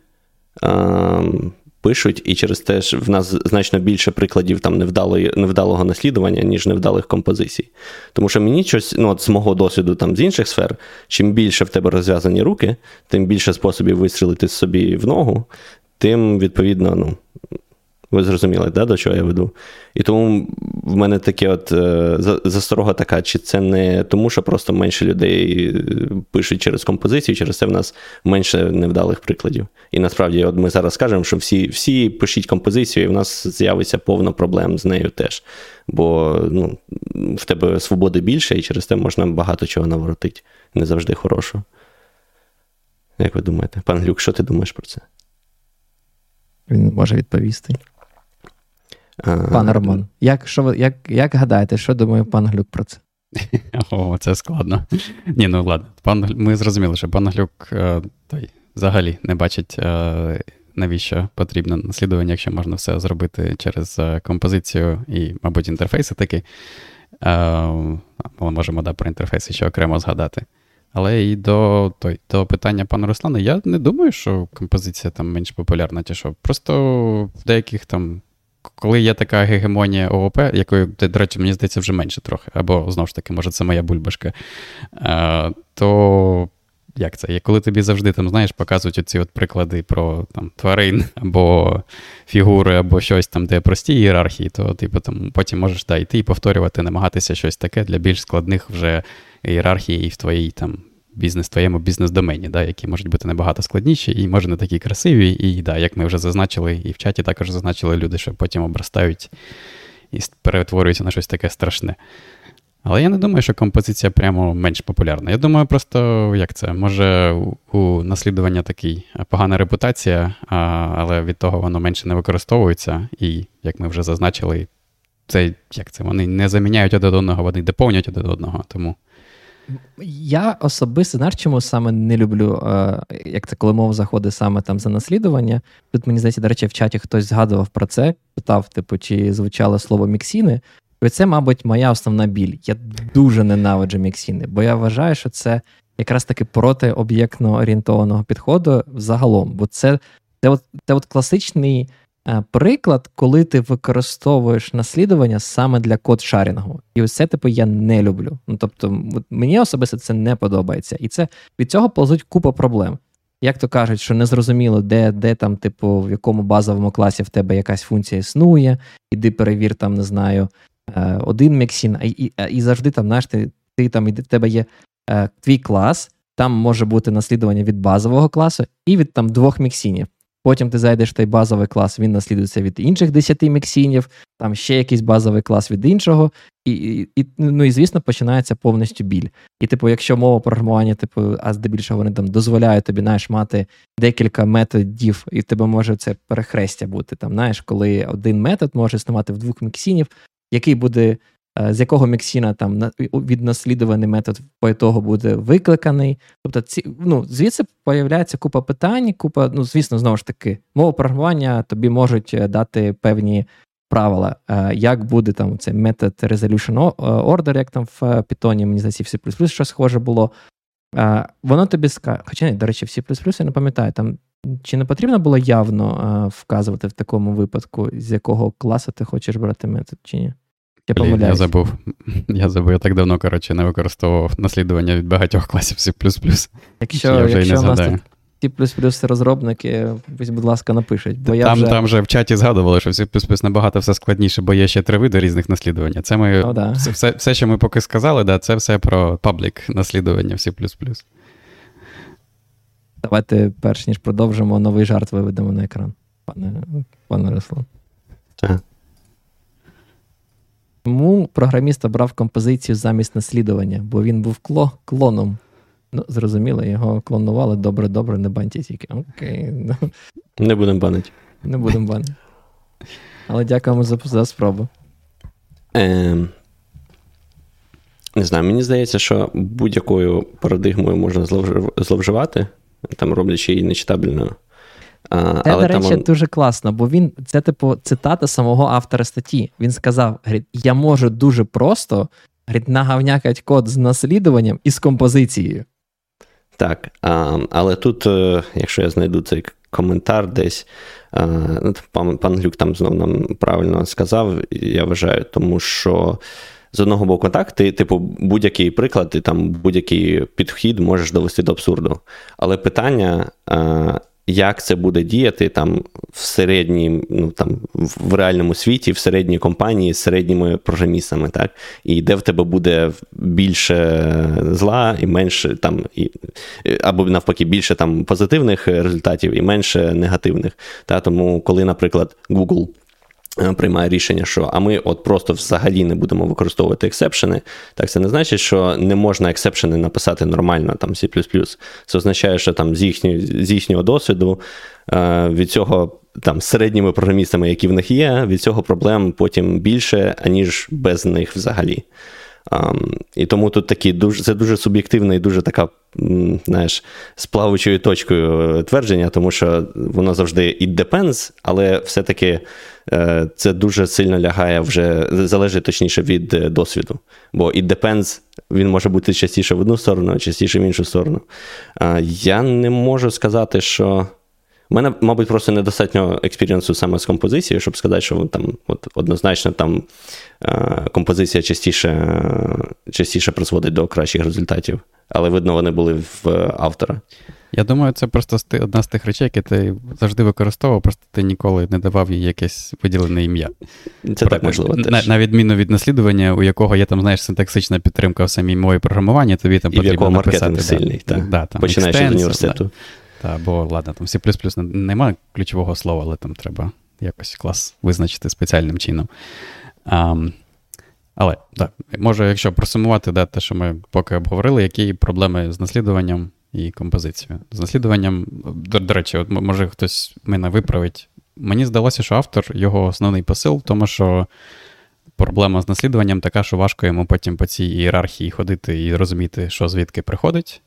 [SPEAKER 1] ем, пишуть, і через те ж в нас значно більше прикладів там невдалої, невдалого наслідування, ніж невдалих композицій. Тому що мені щось, ну, от з мого досвіду там з інших сфер, чим більше в тебе розв'язані руки, тим більше способів вистрілити собі в ногу, тим, відповідно, ну, ви зрозуміли, да, до чого я веду? І тому в мене таке от е, засторога така, чи це не тому, що просто менше людей е, пишуть через композицію, через це в нас менше невдалих прикладів. І насправді, от ми зараз скажемо, що всі всі пишіть композицію, і в нас з'явиться повно проблем з нею теж. Бо ну, в тебе свободи більше, і через це можна багато чого наворотити. Не завжди хорошого. Як ви думаєте, пан Глюк, що ти думаєш про це?
[SPEAKER 2] Він може відповісти. Пан Роман, як що ви, як, як гадаєте, що думає пан Глюк про це?
[SPEAKER 3] О, це складно. Ні, ну ладно. Пан, Ми зрозуміли, що пан Глюк е, той, взагалі не бачить, е, навіщо потрібно наслідування, якщо можна все зробити через е, композицію і, мабуть, інтерфейси такі. Ми можемо да, про інтерфейси ще окремо згадати. Але і до той, до питання пана Руслана, я не думаю, що композиція там менш популярна, чи що. Просто в деяких там коли є така гегемонія ООП, якої, до речі, мені здається, вже менше трохи, або знову ж таки, може, це моя бульбашка, е, то як це? Коли тобі завжди там, знаєш, показують оці от приклади про там, тварин або фігури, або щось там, де прості ієрархії, то типу, там, потім можеш да, йти і повторювати, намагатися щось таке для більш складних вже ієрархій в твоїй там бізнес твоєму бізнес-домені, да, які можуть бути набагато складніші і може не такі красиві. І да, як ми вже зазначили, і в чаті також зазначили люди, що потім обростають і перетворюються на щось таке страшне. Але я не думаю, що композиція прямо менш популярна. Я думаю, просто як це, може у наслідування такий погана репутація, але від того воно менше не використовується. І, як ми вже зазначили, це як це, вони не заміняють один одного, вони доповнюють один одного. Тому
[SPEAKER 2] я особисто знаєш, чому саме не люблю, е, як це коли мова заходить саме там за наслідування. Тут мені здається, до речі, в чаті хтось згадував про це, питав, типу, чи звучало слово міксіни. І це, мабуть, моя основна біль. Я дуже ненавиджу міксіни, бо я вважаю, що це якраз таки проти об'єктно орієнтованого підходу загалом. Бо це це, от, це от класичний приклад, коли ти використовуєш наслідування саме для код шарінгу. І ось це, типу, я не люблю. Ну тобто, мені особисто це не подобається. І це від цього ползуть купа проблем. Як то кажуть, що незрозуміло, де де там, типу, в якому базовому класі в тебе якась функція існує, іди перевір, там, не знаю, е, один міксін, і і, і завжди там, знаєш, ти, ти там, в тебе є е, твій клас, там може бути наслідування від базового класу і від там двох міксінів. Потім ти зайдеш в той базовий клас, він наслідується від інших 10 міксінів, там ще якийсь базовий клас від іншого, і, і, ну і звісно, починається повністю біль. І, типу, якщо мова програмування, типу, а здебільшого вони там дозволяють тобі знаєш, мати декілька методів, і в тебе може це перехрестя бути. Там, знаєш, коли один метод може існувати в двох міксінів, який буде з якого міксіна там віднаслідуваний метод по буде викликаний. Тобто, ці ну звідси появляється купа питань, купа, ну звісно, знову ж таки, мова програмування тобі можуть е, дати певні правила, е, як буде там цей метод resolution order, як там в Python, мені здається, в C++ щось схоже було. Воно тобі скаже, хоча ні, до речі, в C++ я не пам'ятаю, там чи не потрібно було явно вказувати в такому випадку, з якого класу ти хочеш брати метод, чи ні?
[SPEAKER 3] Я Блін, я забув. Я забув, я так давно, коротше, не використовував наслідування від багатьох класів C.
[SPEAKER 2] Якщо я вже якщо і не згадаю. C розробники, будь ласка, напишуть. Бо
[SPEAKER 3] там
[SPEAKER 2] я вже...
[SPEAKER 3] там вже в чаті згадували, що в C набагато все складніше, бо є ще три види різних наслідування. Це ми, О, да. все, все, все, що ми поки сказали, да, це все про паблік наслідування в C.
[SPEAKER 2] Давайте, перш ніж продовжимо, новий жарт виведемо на екран, пане пане Руслан.
[SPEAKER 1] Так.
[SPEAKER 2] Чому програміст обрав композицію замість наслідування, бо він був кло, клоном. Ну, зрозуміло, його клонували добре-добре, не баньте тільки. Окей.
[SPEAKER 1] Не будемо банити.
[SPEAKER 2] Не будемо банити. Але дякуємо за за спробу.
[SPEAKER 1] Е, Не знаю, мені здається, що будь-якою парадигмою можна зловживати, там роблячи її нечитабельною.
[SPEAKER 2] Це, але до речі, там... дуже класно, бо він це, типу, цитата самого автора статті. Він сказав: я можу дуже просто нагавнякати код з наслідуванням і з композицією.
[SPEAKER 1] Так, а, але тут, е, якщо я знайду цей коментар десь, а, ну, пан, пан Глюк там знов нам правильно сказав, я вважаю, тому що. З одного боку, так, ти, типу, будь-який приклад, ти там будь-який підхід можеш довести до абсурду. Але питання, як це буде діяти там в середній, ну там в реальному світі, в середній компанії з середніми програмістами, так, і де в тебе буде більше зла і менше там, і, або навпаки, більше там позитивних результатів і менше негативних. Та, Тому, коли, наприклад, Google. Е, приймає рішення, що а ми от просто взагалі не будемо використовувати ексепшени. Так, це не значить, що не можна ексепшени написати нормально там C++. Це означає, що там з їхнього, з їхнього досвіду е, від цього там середніми програмістами, які в них є, від цього проблем потім більше, аніж без них взагалі. Um, і тому тут такі дуже це дуже суб'єктивна і дуже така, знаєш, з плавучою точкою твердження, тому що воно завжди it depends, але все-таки е, це дуже сильно лягає вже, залежить точніше від е, досвіду. Бо it depends, він може бути частіше в одну сторону, а частіше в іншу сторону. Я не можу сказати, що. У мене, мабуть, просто недостатньо експірієнсу саме з композицією, щоб сказати, що там от, однозначно там е, композиція частіше частіше призводить до кращих результатів. Але видно, вони були в автора.
[SPEAKER 3] Я думаю, це просто одна з тих речей, які ти завжди використовував, просто ти ніколи не давав їй якесь виділене ім'я.
[SPEAKER 1] Це Про, так можливо.
[SPEAKER 3] На, на відміну від наслідування, у якого є там, знаєш, синтаксична підтримка в самій мові програмування, тобі там І потрібно написати.
[SPEAKER 1] сильний, да, так. Да, там, Починаючи з університету. Да.
[SPEAKER 3] Та, бо, ладно, там C немає ключового слова, але там треба якось клас визначити спеціальним чином. А, але так, може, якщо просумувати да, те, що ми поки обговорили, які проблеми з наслідуванням і композицією. З наслідуванням, до, до речі, от може хтось мене виправить. Мені здалося, що автор його основний посил в тому, що проблема з наслідуванням така, що важко йому потім по цій ієрархії ходити і розуміти, що звідки приходить.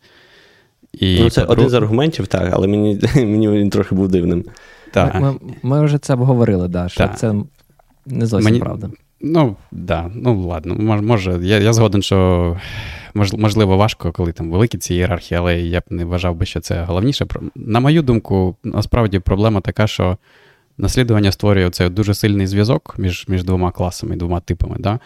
[SPEAKER 1] І ну, Це подруг... один з аргументів, так, але мені мені він трохи був дивним.
[SPEAKER 2] Так. Ми ми вже це обговорили, да, що так. це не зовсім мені... правда.
[SPEAKER 3] Ну, да, ну ладно, може, я я згоден, що можливо важко, коли там великі ці ієрархії, але я б не вважав би, що це головніше. На мою думку, насправді проблема така, що наслідування створює цей дуже сильний зв'язок між між двома класами, двома типами. Да?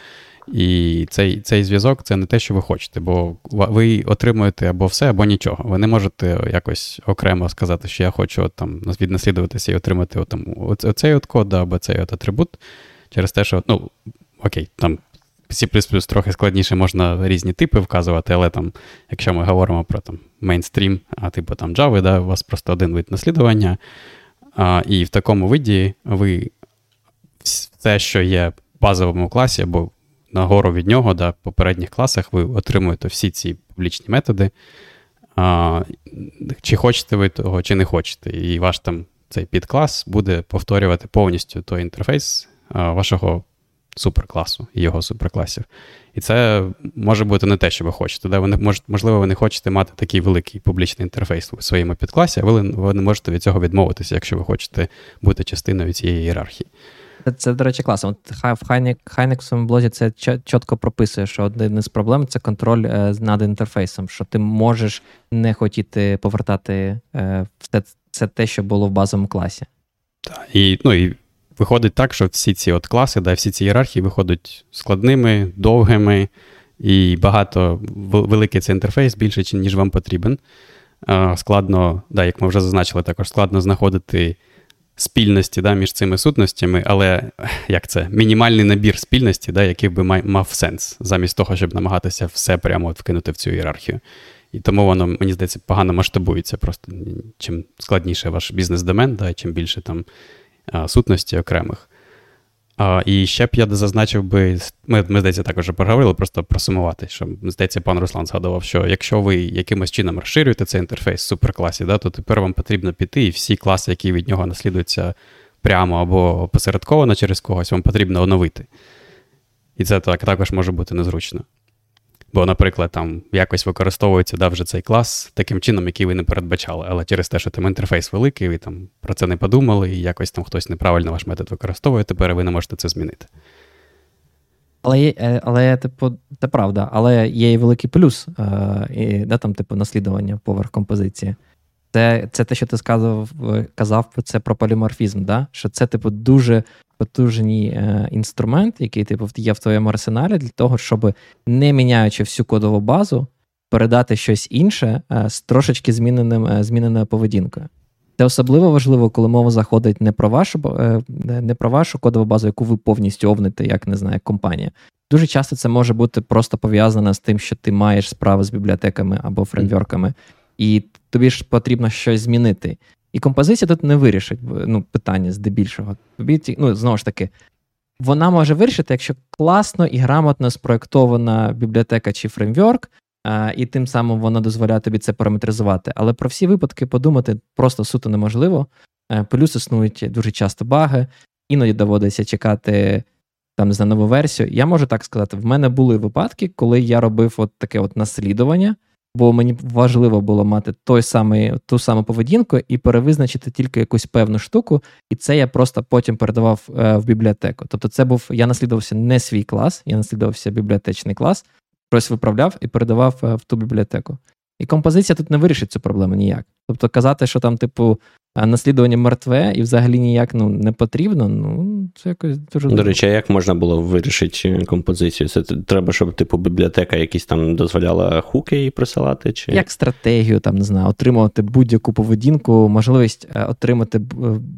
[SPEAKER 3] І цей цей зв'язок це не те, що ви хочете, бо ви отримуєте або все, або нічого. Ви не можете якось окремо сказати, що я хочу там віднаслідуватися і отримати от, там, оцей от код або цей от атрибут. Через те, що, ну, окей, там C трохи складніше можна різні типи вказувати, але там, якщо ми говоримо про там мейнстрім, а типу там Java, да, у вас просто один вид наслідування. А, І в такому виді ви все, що є в базовому класі, або нагору від нього, да, в попередніх класах, ви отримуєте всі ці публічні методи. А, Чи хочете ви того, чи не хочете. І ваш там цей підклас буде повторювати повністю той інтерфейс а, вашого суперкласу і його суперкласів. І це може бути не те, що ви хочете. Да? Ви не, можливо, ви не хочете мати такий великий публічний інтерфейс у своєму підкласі, а ви, ви не можете від цього відмовитися, якщо ви хочете бути частиною цієї ієрархії.
[SPEAKER 2] Це, до речі, класно. От В Хайнексовому блозі це чітко прописує, що один із проблем це контроль е, над інтерфейсом, що ти можеш не хотіти повертати е, все це те, що було в базовому класі.
[SPEAKER 3] Так, і ну, і виходить так, що всі ці от класи, да, всі ці ієрархії виходять складними, довгими, і багато великий цей інтерфейс більше, ніж вам потрібен. Складно, да, як ми вже зазначили, також складно знаходити спільності да, між цими сутностями, але як це, мінімальний набір спільності, да, який би мав сенс, замість того, щоб намагатися все прямо от вкинути в цю ієрархію. І тому воно, мені здається, погано масштабується. Просто чим складніше ваш бізнес-домен, да, чим більше там сутності окремих. І ще б я зазначив би, ми, ми здається, також проговорили, просто просумувати, що, здається, пан Руслан згадував, що якщо ви якимось чином розширюєте цей інтерфейс в суперкласі, да, то тепер вам потрібно піти, і всі класи, які від нього наслідуються прямо або посередковано через когось, вам потрібно оновити. І це так, також може бути незручно. Бо, наприклад, там якось використовується да, вже цей клас таким чином, який ви не передбачали. Але через те, що там інтерфейс великий, ви там про це не подумали, і якось там хтось неправильно ваш метод використовує, тепер ви не можете це змінити.
[SPEAKER 2] Але, е, але типу, це правда, але є і великий плюс, е, і, да, там, типу, наслідування поверх композиції. Це це те, що ти сказав, казав це про поліморфізм, да? що це, типу, дуже потужний е, інструмент, який типу, є в твоєму арсеналі, для того, щоб не міняючи всю кодову базу, передати щось інше е, з трошечки зміненим, е, зміненою поведінкою. Це особливо важливо, коли мова заходить не про вашу не про вашу кодову базу, яку ви повністю овните, як не знаю, компанія. Дуже часто це може бути просто пов'язано з тим, що ти маєш справи з бібліотеками або фреймворками, і тобі ж потрібно щось змінити. І композиція тут не вирішить ну, питання здебільшого. Ну, знову ж таки, вона може вирішити, якщо класно і грамотно спроєктована бібліотека чи фреймворк, і тим самим вона дозволяє тобі це параметризувати. Але про всі випадки подумати просто суто неможливо. Е, плюс існують дуже часто баги, іноді доводиться чекати там не нову версію. Я можу так сказати, в мене були випадки, коли я робив от таке от наслідування, бо мені важливо було мати той самий, ту саму поведінку і перевизначити тільки якусь певну штуку, і це я просто потім передавав е, в бібліотеку. Тобто, це був я наслідувався не свій клас, я наслідувався бібліотечний клас щось виправляв і передавав е, в ту бібліотеку. І композиція тут не вирішить цю проблему ніяк. Тобто казати, що там, типу, е, наслідування мертве і взагалі ніяк ну, не потрібно, ну, це якось дуже.
[SPEAKER 1] До речі, а як можна було вирішити композицію? Це треба, щоб, типу, бібліотека якісь там дозволяла хуки її присилати? Чи...
[SPEAKER 2] Як стратегію, там, не знаю, отримувати будь-яку поведінку, можливість е, отримати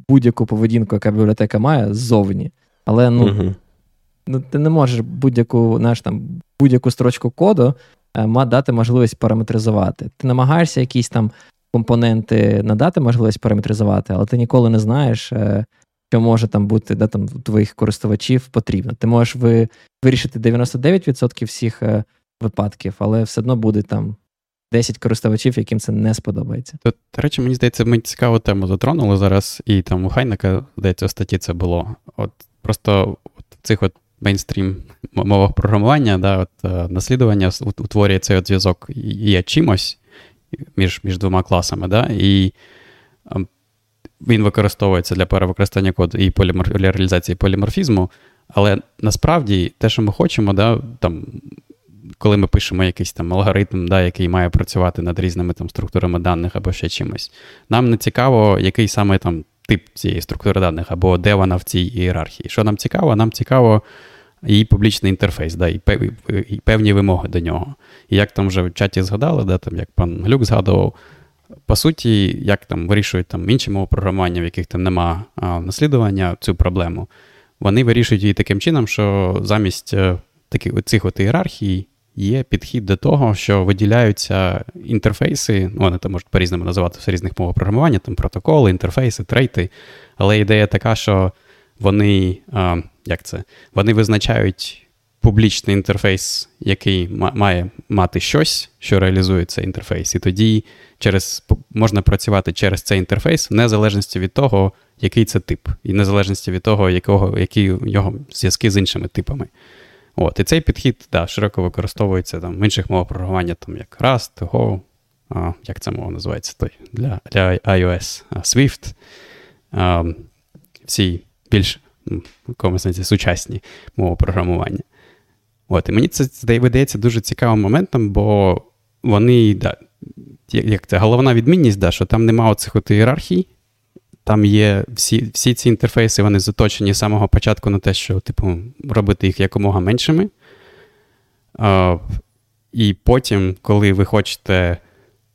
[SPEAKER 2] будь-яку поведінку, яка бібліотека має, ззовні. Але ну. Угу. Ну, ти не можеш будь-яку знаєш, там, будь-яку строчку коду е, дати можливість параметризувати. Ти намагаєшся якісь там компоненти надати можливість параметризувати, але ти ніколи не знаєш, е, що може там бути де там твоїх користувачів потрібно. Ти можеш ви, вирішити 99% всіх е, випадків, але все одно буде там 10 користувачів, яким це не сподобається.
[SPEAKER 3] До речі, мені здається, ми цікаву тему затронули зараз, і там у Хайнека, здається, у статті це було. От Просто от в цих от мейнстрім мовах програмування, да, от, е, наслідування утворює цей от зв'язок є чимось між між двома класами, да, і е, він використовується для перевикористання коду і полімор... для реалізації поліморфізму. Але насправді те, що ми хочемо, да, там, коли ми пишемо якийсь там алгоритм, да, який має працювати над різними там, структурами даних або ще чимось, нам не цікаво, який саме там тип цієї структури даних, або де вона в цій ієрархії. Що нам цікаво? Нам цікаво її публічний інтерфейс, да, і певні вимоги до нього. І як там вже в чаті згадали, да, там, як пан Глюк згадував, по суті, як там вирішують там інші мови програмування, в яких там нема а, наслідування цю проблему, вони вирішують її таким чином, що замість е, таких цих от ієрархій є підхід до того, що виділяються інтерфейси, ну, вони там можуть по-різному називатися в різних мовах програмування, там протоколи, інтерфейси, трейти. Але ідея така, що вони а, як це, вони визначають публічний інтерфейс, який має мати щось, що реалізує цей інтерфейс. І тоді через, можна працювати через цей інтерфейс в незалежності від того, який це тип, і незалежності від того, якого, які його зв'язки з іншими типами. От, І цей підхід да, широко використовується там, в інших мовах програмування, там, як Rust, Go, а, як ця мова називається той, для для iOS, Swift, а, всі більш в сучасні мови програмування. От, І мені це видається дуже цікавим моментом, бо вони, да, як це головна відмінність, да, що там немає оцих от ієрархій, там є всі всі ці інтерфейси, вони заточені з самого початку на те, що, типу, робити їх якомога меншими. А, І потім, коли ви хочете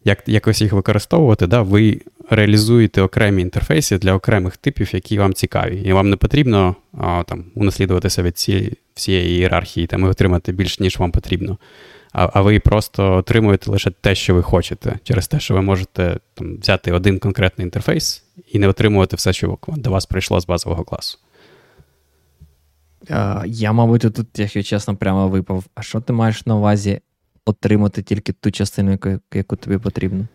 [SPEAKER 3] як, якось їх використовувати, да, ви реалізуєте окремі інтерфейси для окремих типів, які вам цікаві. І вам не потрібно а, там, унаслідуватися від цієї всієї ієрархії там, і отримати більш, ніж вам потрібно а а ви просто отримуєте лише те, що ви хочете, через те, що ви можете там, взяти один конкретний інтерфейс і не отримувати все, що до вас прийшло з базового класу.
[SPEAKER 2] Я, мабуть, тут, якщо чесно, прямо випав. А що ти маєш на увазі отримати тільки ту частину, яку, яку тобі потрібно?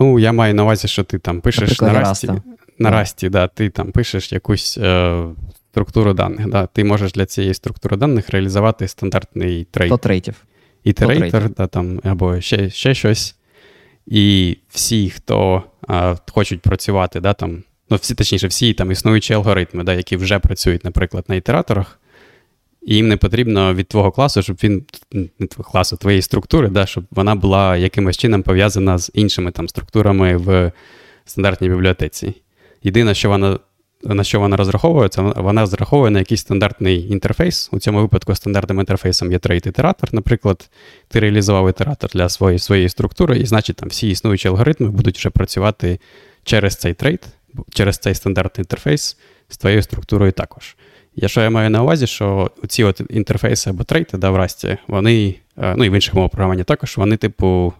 [SPEAKER 3] Ну, я маю на увазі, що ти там пишеш Наприклад, на Расті, на Расті, да, ти там пишеш якусь е, структуру даних. Да, Ти можеш для цієї структури даних реалізувати стандартний трейд.
[SPEAKER 2] 100 трейтів.
[SPEAKER 3] Ітерейтор да, там, або ще ще щось. І всі, хто а, хочуть працювати, да, там, ну, всі, точніше, всі там існуючі алгоритми, да, які вже працюють, наприклад, на ітераторах, і їм не потрібно від твого класу, щоб він не твого класу, твоєї структури, да, щоб вона була якимось чином пов'язана з іншими там структурами в стандартній бібліотеці. Єдине, що вона. На що вона розраховує, це вона розраховує на якийсь стандартний інтерфейс. У цьому випадку стандартним інтерфейсом є трейд-ітератор. Наприклад, ти реалізував ітератор для своєї своєї структури, і значить, там всі існуючі алгоритми будуть вже працювати через цей трейд, через цей стандартний інтерфейс з твоєю структурою також. Я що я маю на увазі, що ці от інтерфейси або трейти да, в Расті, вони, е, ну і в інших мовах програмування також, вони, типу,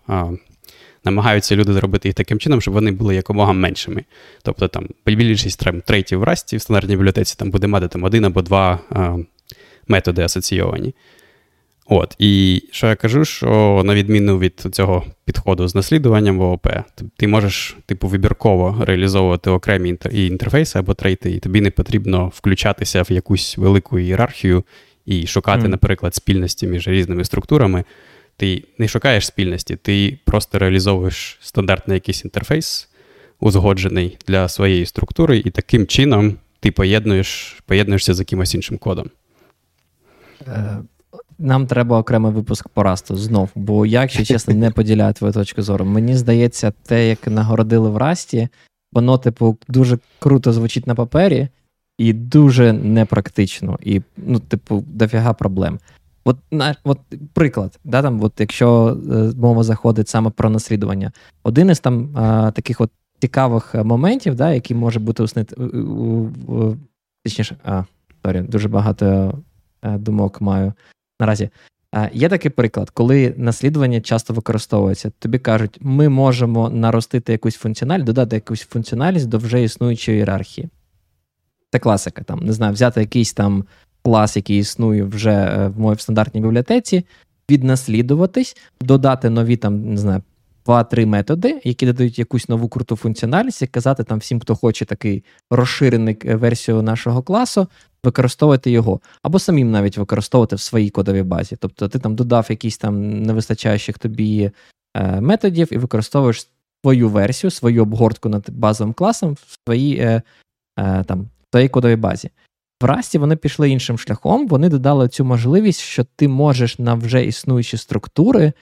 [SPEAKER 3] намагаються люди зробити їх таким чином, щоб вони були якомога меншими. Тобто там більшість трейтів в Расті в стандартній бібліотеці там буде мати там один або два методи асоційовані. От, І що я кажу, що на відміну від цього підходу з наслідуванням в ООП, ти можеш, типу, вибірково реалізовувати окремі інтерфейси або трейти, і тобі не потрібно включатися в якусь велику ієрархію і шукати, mm. наприклад, спільності між різними структурами. Ти не шукаєш спільності, ти просто реалізовуєш стандартний якийсь інтерфейс, узгоджений для своєї структури, і таким чином ти поєднуєш, поєднуєшся з якимось іншим кодом.
[SPEAKER 2] Е, нам треба окремий випуск по Расту знов, бо я, якщо чесно, не поділяю твою точку зору. Мені здається, те, як нагородили в Расті, воно, типу, дуже круто звучить на папері і дуже непрактично. І, ну, типу, дофіга проблем. От от приклад, да, там, от якщо е, мова заходить саме про наслідування, один із там а, таких от цікавих моментів, да, який може бути уснити, точніше, а, sorry, дуже багато е, думок маю наразі. Є такий приклад, коли наслідування часто використовується. Тобі кажуть, ми можемо наростити якусь функціональність, додати якусь функціональність до вже існуючої ієрархії. Це класика. там, Не знаю, взяти якийсь там клас, який існує вже е, в моїй стандартній бібліотеці, віднаслідуватись, додати нові там, не знаю, два-три методи, які додають якусь нову круту функціональність, і казати там всім, хто хоче такий розширений е, версію нашого класу, використовувати його, або самим навіть використовувати в своїй кодовій базі. Тобто ти там додав якісь там невистачаючих тобі е, методів і використовуєш свою версію, свою обгортку над базовим класом в своїй е, е, там, твоїй кодовій базі. В Расті вони пішли іншим шляхом, вони додали цю можливість, що ти можеш на вже існуючі структури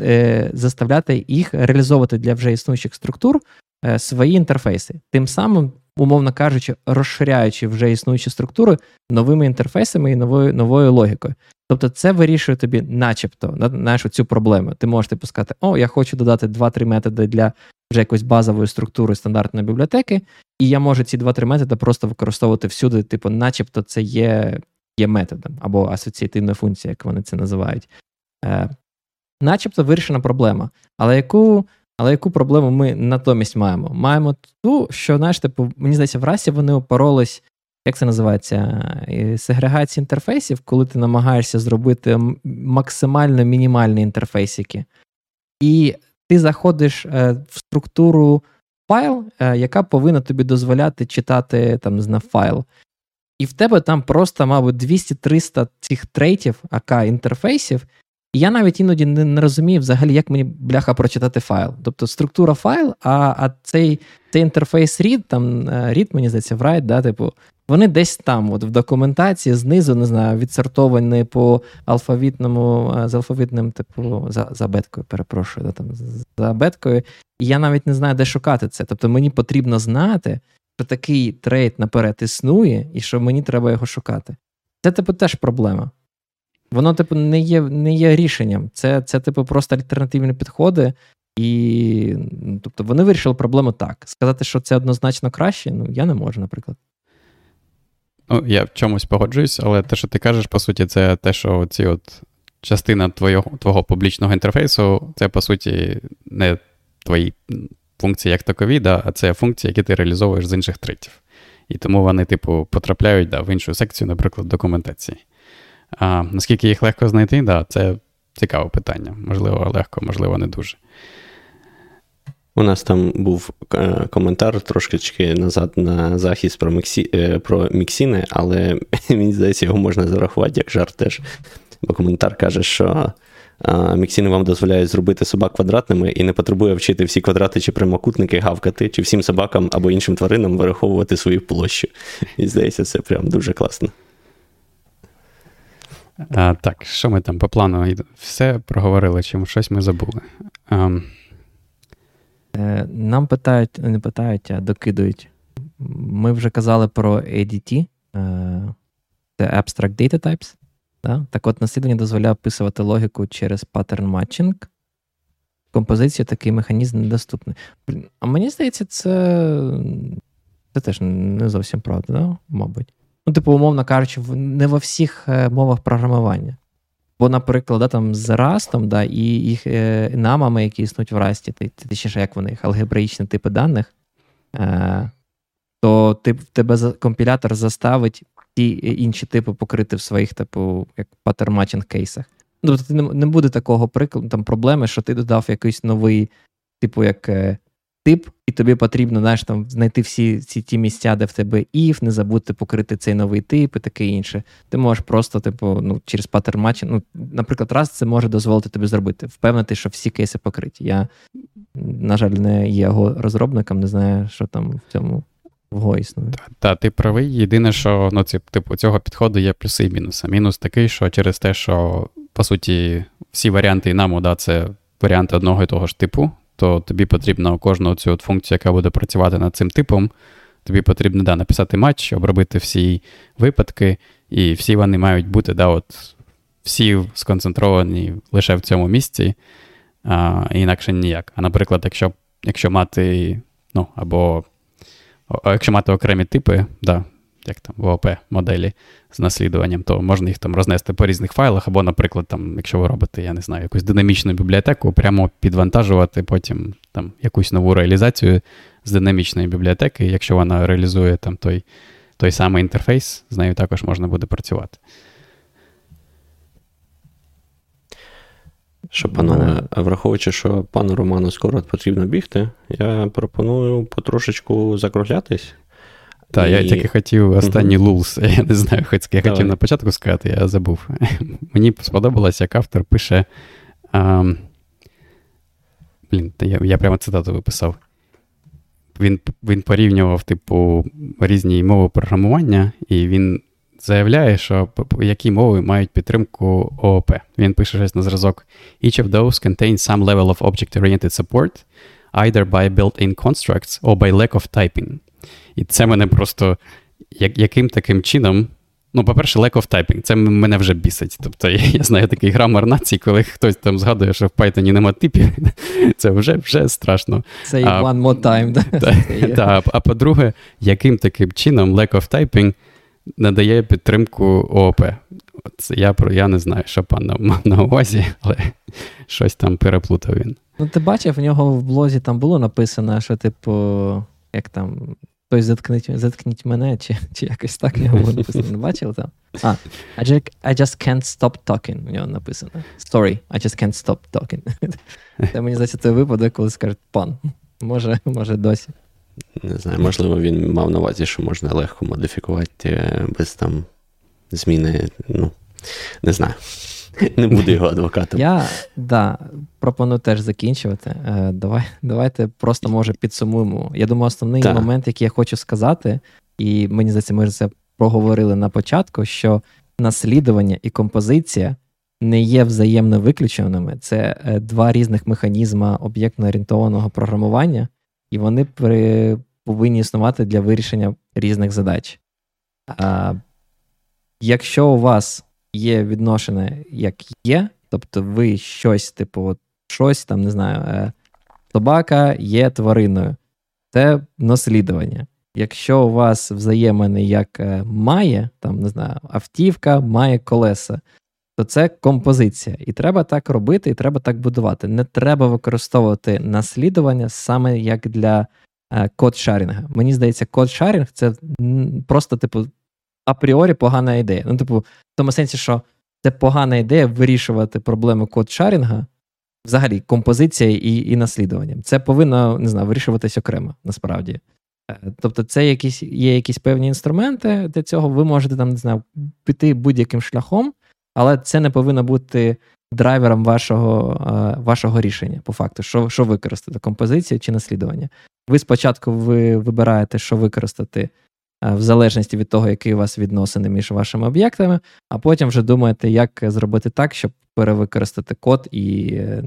[SPEAKER 2] е, заставляти їх реалізовувати для вже існуючих структур е, свої інтерфейси. Тим самим умовно кажучи, розширяючи вже існуючі структури новими інтерфейсами і новою новою логікою. Тобто це вирішує тобі, начебто, знаєш, цю проблему. Ти можеш типу сказати, о, я хочу додати 2-3 методи для вже якоїсь базової структури стандартної бібліотеки, і я можу ці 2-3 методи просто використовувати всюди, типу, начебто, це є є методом або асоціативна функція, як вони це називають. Е, Начебто вирішена проблема. Але яку але яку проблему ми натомість маємо? Маємо ту, що, знаєш, типу, мені здається, в расі вони опоролись, як це називається, сегрегація інтерфейсів, коли ти намагаєшся зробити максимально мінімальні інтерфейсики. І ти заходиш е, в структуру файл, е, яка повинна тобі дозволяти читати там, не файл. І в тебе там просто, мабуть, 200-300 цих трейтів, АК інтерфейсів, і я навіть іноді не, не розумію взагалі, як мені бляха прочитати файл. Тобто структура файл, а а цей цей інтерфейс read, там е, read, мені здається, write, да, типу, вони десь там, от в документації, знизу, не знаю, відсортовані по алфавітному, е, з алфавітним, типу, за за беткою, перепрошую, да, там, за беткою. І я навіть не знаю, де шукати це. Тобто мені потрібно знати, що такий трейд наперед існує, і що мені треба його шукати. Це, типу, теж проблема. Воно, типу, не є не є рішенням. Це, це типу, просто альтернативні підходи. І ну, тобто вони вирішили проблему так. Сказати, що це однозначно краще, ну я не можу, наприклад.
[SPEAKER 3] Ну, я в чомусь погоджуюсь, але те, що ти кажеш, по суті, це те, що ці от частина твого твого публічного інтерфейсу, це, по суті, не твої функції як такові, да, а це функції, які ти реалізовуєш з інших третів. І тому вони, типу, потрапляють да, в іншу секцію, наприклад, документації. А, Наскільки їх легко знайти, да, це цікаве питання. Можливо, легко, можливо, не дуже.
[SPEAKER 1] У нас там був е, коментар трошечки назад на захист про міксі, е, про міксіни, але мені здається, його можна зарахувати як жарт теж. Бо коментар каже, що Міксіни вам дозволяють зробити собак квадратними і не потребує вчити всі квадрати чи прямокутники гавкати, чи всім собакам або іншим тваринам вираховувати свою площу. І здається, це прям дуже класно.
[SPEAKER 3] А, Так, що ми там по плану? Все проговорили, чи щось ми забули. А...
[SPEAKER 2] Е, нам питають, не питають, а докидують. Ми вже казали про ADT, е, це Abstract Data Types. Да? Так от наслідування дозволяє описувати логіку через паттерн матчинг. Композицію такий механізм недоступний. А мені здається, це це теж не зовсім правда, да? мабуть. Ну, типу, умовно кажучи, не во всіх е, мовах програмування. Бо, наприклад, да, там з Rust, да, і їх е, намами, які існують в Rust, точніше, як вони, їх алгебраїчні типи даних, е, то ти, тебе компілятор заставить ті інші типи покрити в своїх, типу, як паттерн кейсах. Ну, тобто не, не буде такого прикладу, там проблеми, що ти додав якийсь новий, типу, як е, тип, і тобі потрібно знаєш, там, знайти всі ці ті місця, де в тебе if, не забути покрити цей новий тип і таке інше. Ти можеш просто, типу, ну, через паттерн матчинг, ну, наприклад, раз це може дозволити тобі зробити, впевнити, що всі кейси покриті. Я, на жаль, не є його розробником, не знаю, що там в цьому в існує.
[SPEAKER 3] Так, та, ти правий. Єдине, що ну, ці, типу, цього підходу є плюси і мінуси. Мінус такий, що через те, що по суті всі варіанти інаму, да, це варіанти одного і того ж типу, то тобі потрібно кожну цю от функцію, яка буде працювати над цим типом, тобі потрібно да, написати матч, обробити всі випадки, і всі вони мають бути да, от, всі сконцентровані лише в цьому місці, а, інакше ніяк. А наприклад, якщо якщо мати, ну, або якщо мати окремі типи, да, як там в ООП моделі з наслідуванням, то можна їх там рознести по різних файлах, або, наприклад, там, якщо ви робите, я не знаю, якусь динамічну бібліотеку, прямо підвантажувати потім там якусь нову реалізацію з динамічної бібліотеки, якщо вона реалізує там той той самий інтерфейс, з нею також можна буде працювати.
[SPEAKER 1] Що, пане, враховуючи, що пану Роману скоро потрібно бігти, я пропоную потрошечку закруглятись.
[SPEAKER 3] Так, і... я тільки хотів останній лулс. Я не знаю, хоч я хотів на початку сказати, я забув. Мені сподобалось, як автор пише. А, блін, я я прямо цитату виписав. Він він порівнював, типу, різні мови програмування, і він заявляє, що які мови мають підтримку ООП. Він пише щось на зразок. Each of those contains some level of object-oriented support, either by built-in constructs or by lack of typing. І це мене просто як, яким таким чином. Ну, по-перше, lack of typing, це мене вже бісить. Тобто я знаю такий грамар націй, коли хтось там згадує, що в Python нема типів, це вже вже страшно.
[SPEAKER 2] Це а, one more time. Да?
[SPEAKER 3] Та, та, а по-друге, яким таким чином lack of typing надає підтримку ООП? Це я я не знаю, що пан мав на увазі, але щось там переплутав він.
[SPEAKER 2] Ну, ти бачив, в нього в блозі там було написано, що, типу, як там Хтось заткніть заткніть мене, чи чи якось так його було написано. Не бачили там? А, I just, I just can't stop talking. У нього написано. Sorry, I just can't stop talking. Це мені здається, це випадок, коли скажуть пан. Може, може досі.
[SPEAKER 1] Не знаю, можливо, він мав на увазі, що можна легко модифікувати е, без там зміни. Ну, не знаю. Не буду його адвокатом.
[SPEAKER 2] Я да, пропоную теж закінчувати. Е, давай, Давайте просто, може, підсумуємо. Я думаю, основний так. момент, який я хочу сказати, і мені здається, ми це проговорили на початку, що наслідування і композиція не є взаємно виключеними. Це е, два різних механізми об'єктно орієнтованого програмування, і вони при, повинні існувати для вирішення різних задач. А, Якщо у вас є відношення, як є, тобто ви щось, типу, от, щось там, не знаю, е, собака є твариною, це наслідування. Якщо у вас взаємини як е, має, там, не знаю, автівка має колеса, то це композиція. І треба так робити, і треба так будувати. Не треба використовувати наслідування саме як для е, код шарінга. Мені здається, код шарінг це просто, типу, апріорі погана ідея. Ну, типу, в тому сенсі, що це погана ідея вирішувати проблеми код шарінга, взагалі, композиція і і наслідуванням. Це повинно не знаю, вирішуватись окремо, насправді. Е, тобто, це якісь, є якісь певні інструменти для цього. Ви можете там, не знаю, піти будь-яким шляхом, але це не повинно бути драйвером вашого вашого рішення, по факту, що що використати: композицію чи наслідування. Ви спочатку ви вибираєте, що використати в залежності від того, які у вас відносини між вашими об'єктами, а потім вже думаєте, як зробити так, щоб перевикористати код і е,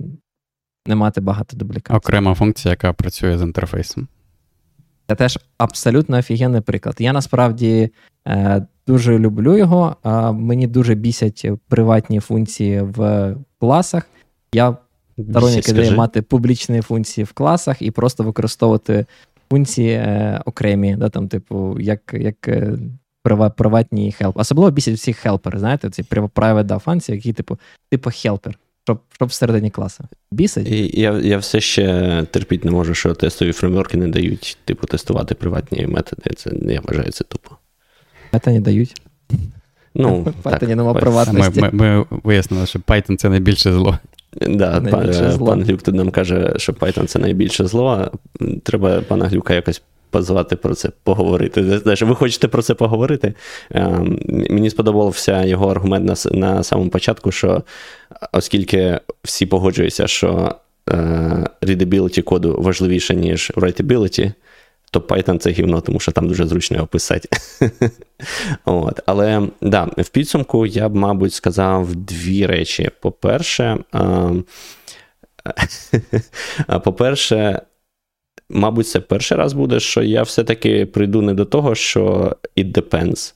[SPEAKER 2] не мати багато дублікацій.
[SPEAKER 3] Окрема функція, яка працює з інтерфейсом.
[SPEAKER 2] Це теж абсолютно офігенний приклад. Я насправді е, дуже люблю його, а мені дуже бісять приватні функції в класах. Я сторонник ідеї мати публічні функції в класах і просто використовувати функції е, окремі, да, там, типу, як як е, приватні help. Особливо бісять всі helper и, знаєте, ці private да, функції, які, типу, типу helper. Щоб щоб всередині класу. Бісить?
[SPEAKER 1] І Я я все ще терпіть не можу, що тестові фреймворки не дають, типу, тестувати приватні методи. Це Я вважаю, це тупо.
[SPEAKER 2] Це не дають.
[SPEAKER 1] Ну,
[SPEAKER 2] Python нема приватності.
[SPEAKER 3] Ми, ми, ми вияснили, що Python це найбільше зло.
[SPEAKER 1] Да, пан, зло. пан Глюк тут нам каже, що Python це найбільше зло. Треба пана Глюка якось позвати про це поговорити. Ви хочете про це поговорити? Ем, мені сподобався його аргумент на на самому початку, що оскільки всі погоджуються, що е, readability коду важливіше, ніж writability, то Python це гівно, тому що там дуже зручно його писати. От. Але да, в підсумку я б, мабуть, сказав дві речі. По-перше, по-перше, мабуть, це перший раз буде, що я все-таки прийду не до того, що it depends.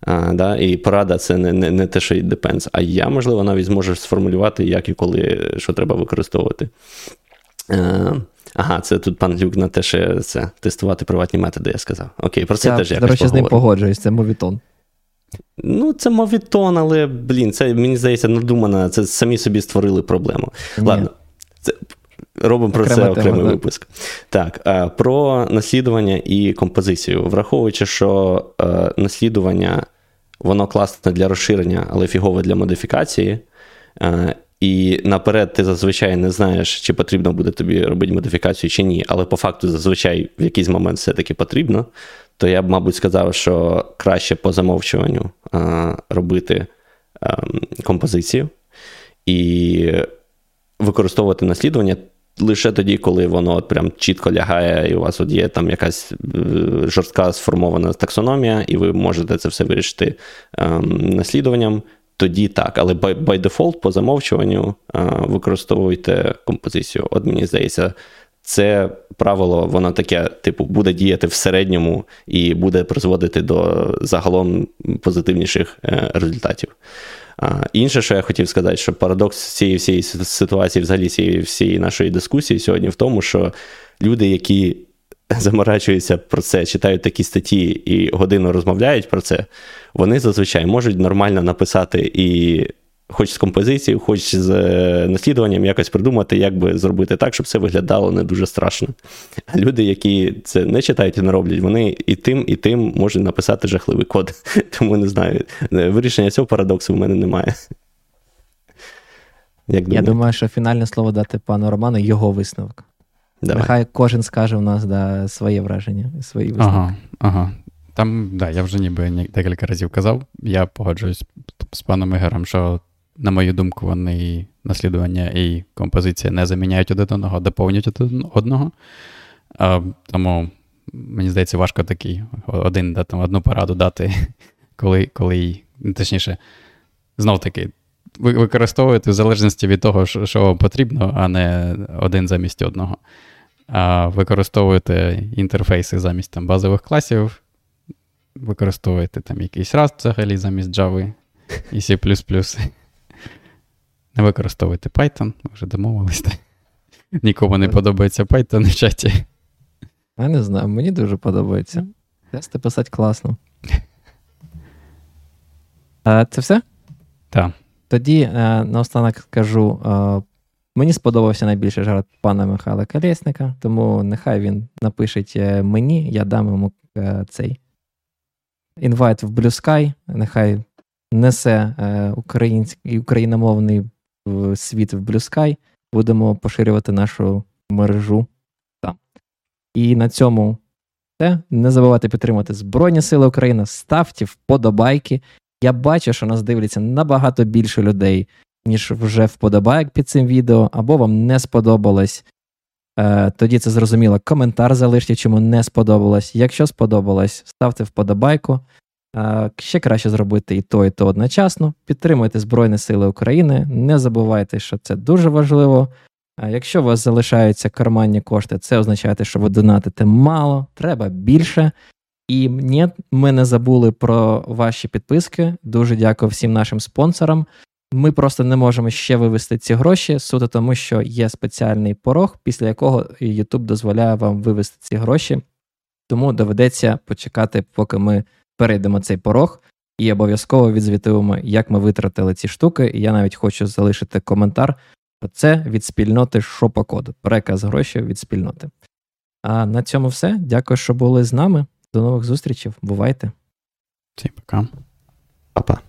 [SPEAKER 1] А, да, І порада це не не, не те, що it depends, а я, можливо, навіть зможу сформулювати, як і коли що треба використовувати. Ага, це тут пан Люк на те, що це тестувати приватні методи, я сказав. Окей, про це я, теж якось До речі,
[SPEAKER 2] з ним погоджуюсь, це мовітон.
[SPEAKER 1] Ну, це мовітон, але, блін, це, мені здається, надумано, це самі собі створили проблему. Ні. Ладно, це, робимо про це окремий тема, випуск. Так, е, про наслідування і композицію. Враховуючи, що е, наслідування, воно класне для розширення, але фігове для модифікації. Е, і наперед ти зазвичай не знаєш, чи потрібно буде тобі робити модифікацію чи ні, але по факту зазвичай в якийсь момент все-таки потрібно, то я б, мабуть, сказав, що краще по замовчуванню а, робити а, ем, композицію і використовувати наслідування лише тоді, коли воно от прям чітко лягає, і у вас от є там якась е, жорстка сформована таксономія, і ви можете це все вирішити а, ем, наслідуванням тоді так. Але by, by default, по замовчуванню, використовуйте композицію. От мені здається, це правило, воно таке, типу, буде діяти в середньому і буде призводити до загалом позитивніших е, результатів. Інше, що я хотів сказати, що парадокс цієї всієї ситуації, взагалі цієї всієї нашої дискусії сьогодні в тому, що люди, які заморачуються про це, читають такі статті і годину розмовляють про це, вони зазвичай можуть нормально написати і. Хоч з композицією, хоч з е, наслідуванням якось придумати, як би зробити так, щоб це виглядало не дуже страшно. А люди, які це не читають і не роблять, вони і тим, і тим можуть написати жахливий код. Тому не знаю. Вирішення цього парадоксу в мене немає.
[SPEAKER 2] Як Я думаю, що фінальне слово дати пану Роману його висновок. Давай. Нехай кожен скаже у нас да, своє враження, свої висновки.
[SPEAKER 3] Ага, ага. Там, да, я вже ніби декілька разів казав. Я погоджуюсь з паном Ігорем, що, на мою думку, вони наслідування і композиція не заміняють один одного, а доповнюють один одного. А, Тому, мені здається, важко такий один да, там, одну пораду дати, коли, коли точніше, знов таки. Ви використовуєте в залежності від того, що вам потрібно, а не один замість одного а використовуєте інтерфейси замість там, базових класів, використовуєте там якийсь Rust взагалі замість Java і C. Не використовуйте Python, вже домовились. Нікому не подобається Python в чаті.
[SPEAKER 2] Я не знаю, мені дуже подобається. Тести писати класно. Це все?
[SPEAKER 3] Так.
[SPEAKER 2] Тоді е, наостанок скажу е, Мені сподобався найбільше жарт пана Михайла Колєсника, тому нехай він напише е, мені, я дам йому е, цей інвайт в Blue Sky, нехай несе е, український україномовний світ в Blue Sky, будемо поширювати нашу мережу там. І на цьому все. Не забувайте підтримати Збройні Сили України, ставте вподобайки. Я бачу, що нас дивляться набагато більше людей, ніж вже вподобайок під цим відео, або вам не сподобалось. Е, тоді це зрозуміло. Коментар залиште, чому не сподобалось. Якщо сподобалось, ставте вподобайку. Е, ще краще зробити і то, і то одночасно. Підтримуйте Збройні Сили України. Не забувайте, що це дуже важливо. Якщо у вас залишаються карманні кошти, це означає, що ви донатите мало, треба більше. І ні, ми не забули про ваші підписки. Дуже дякую всім нашим спонсорам. Ми просто не можемо ще вивести ці гроші, суто тому, що є спеціальний порог, після якого YouTube дозволяє вам вивести ці гроші. Тому доведеться почекати, поки ми перейдемо цей порог, і обов'язково відзвітуємо, як ми витратили ці штуки. І я навіть хочу залишити коментар це від спільноти Шопокод. Переказ грошей від спільноти. А на цьому все. Дякую, що були з нами. До нових зустрічей. Бувайте.
[SPEAKER 3] Всім пока. Па-па.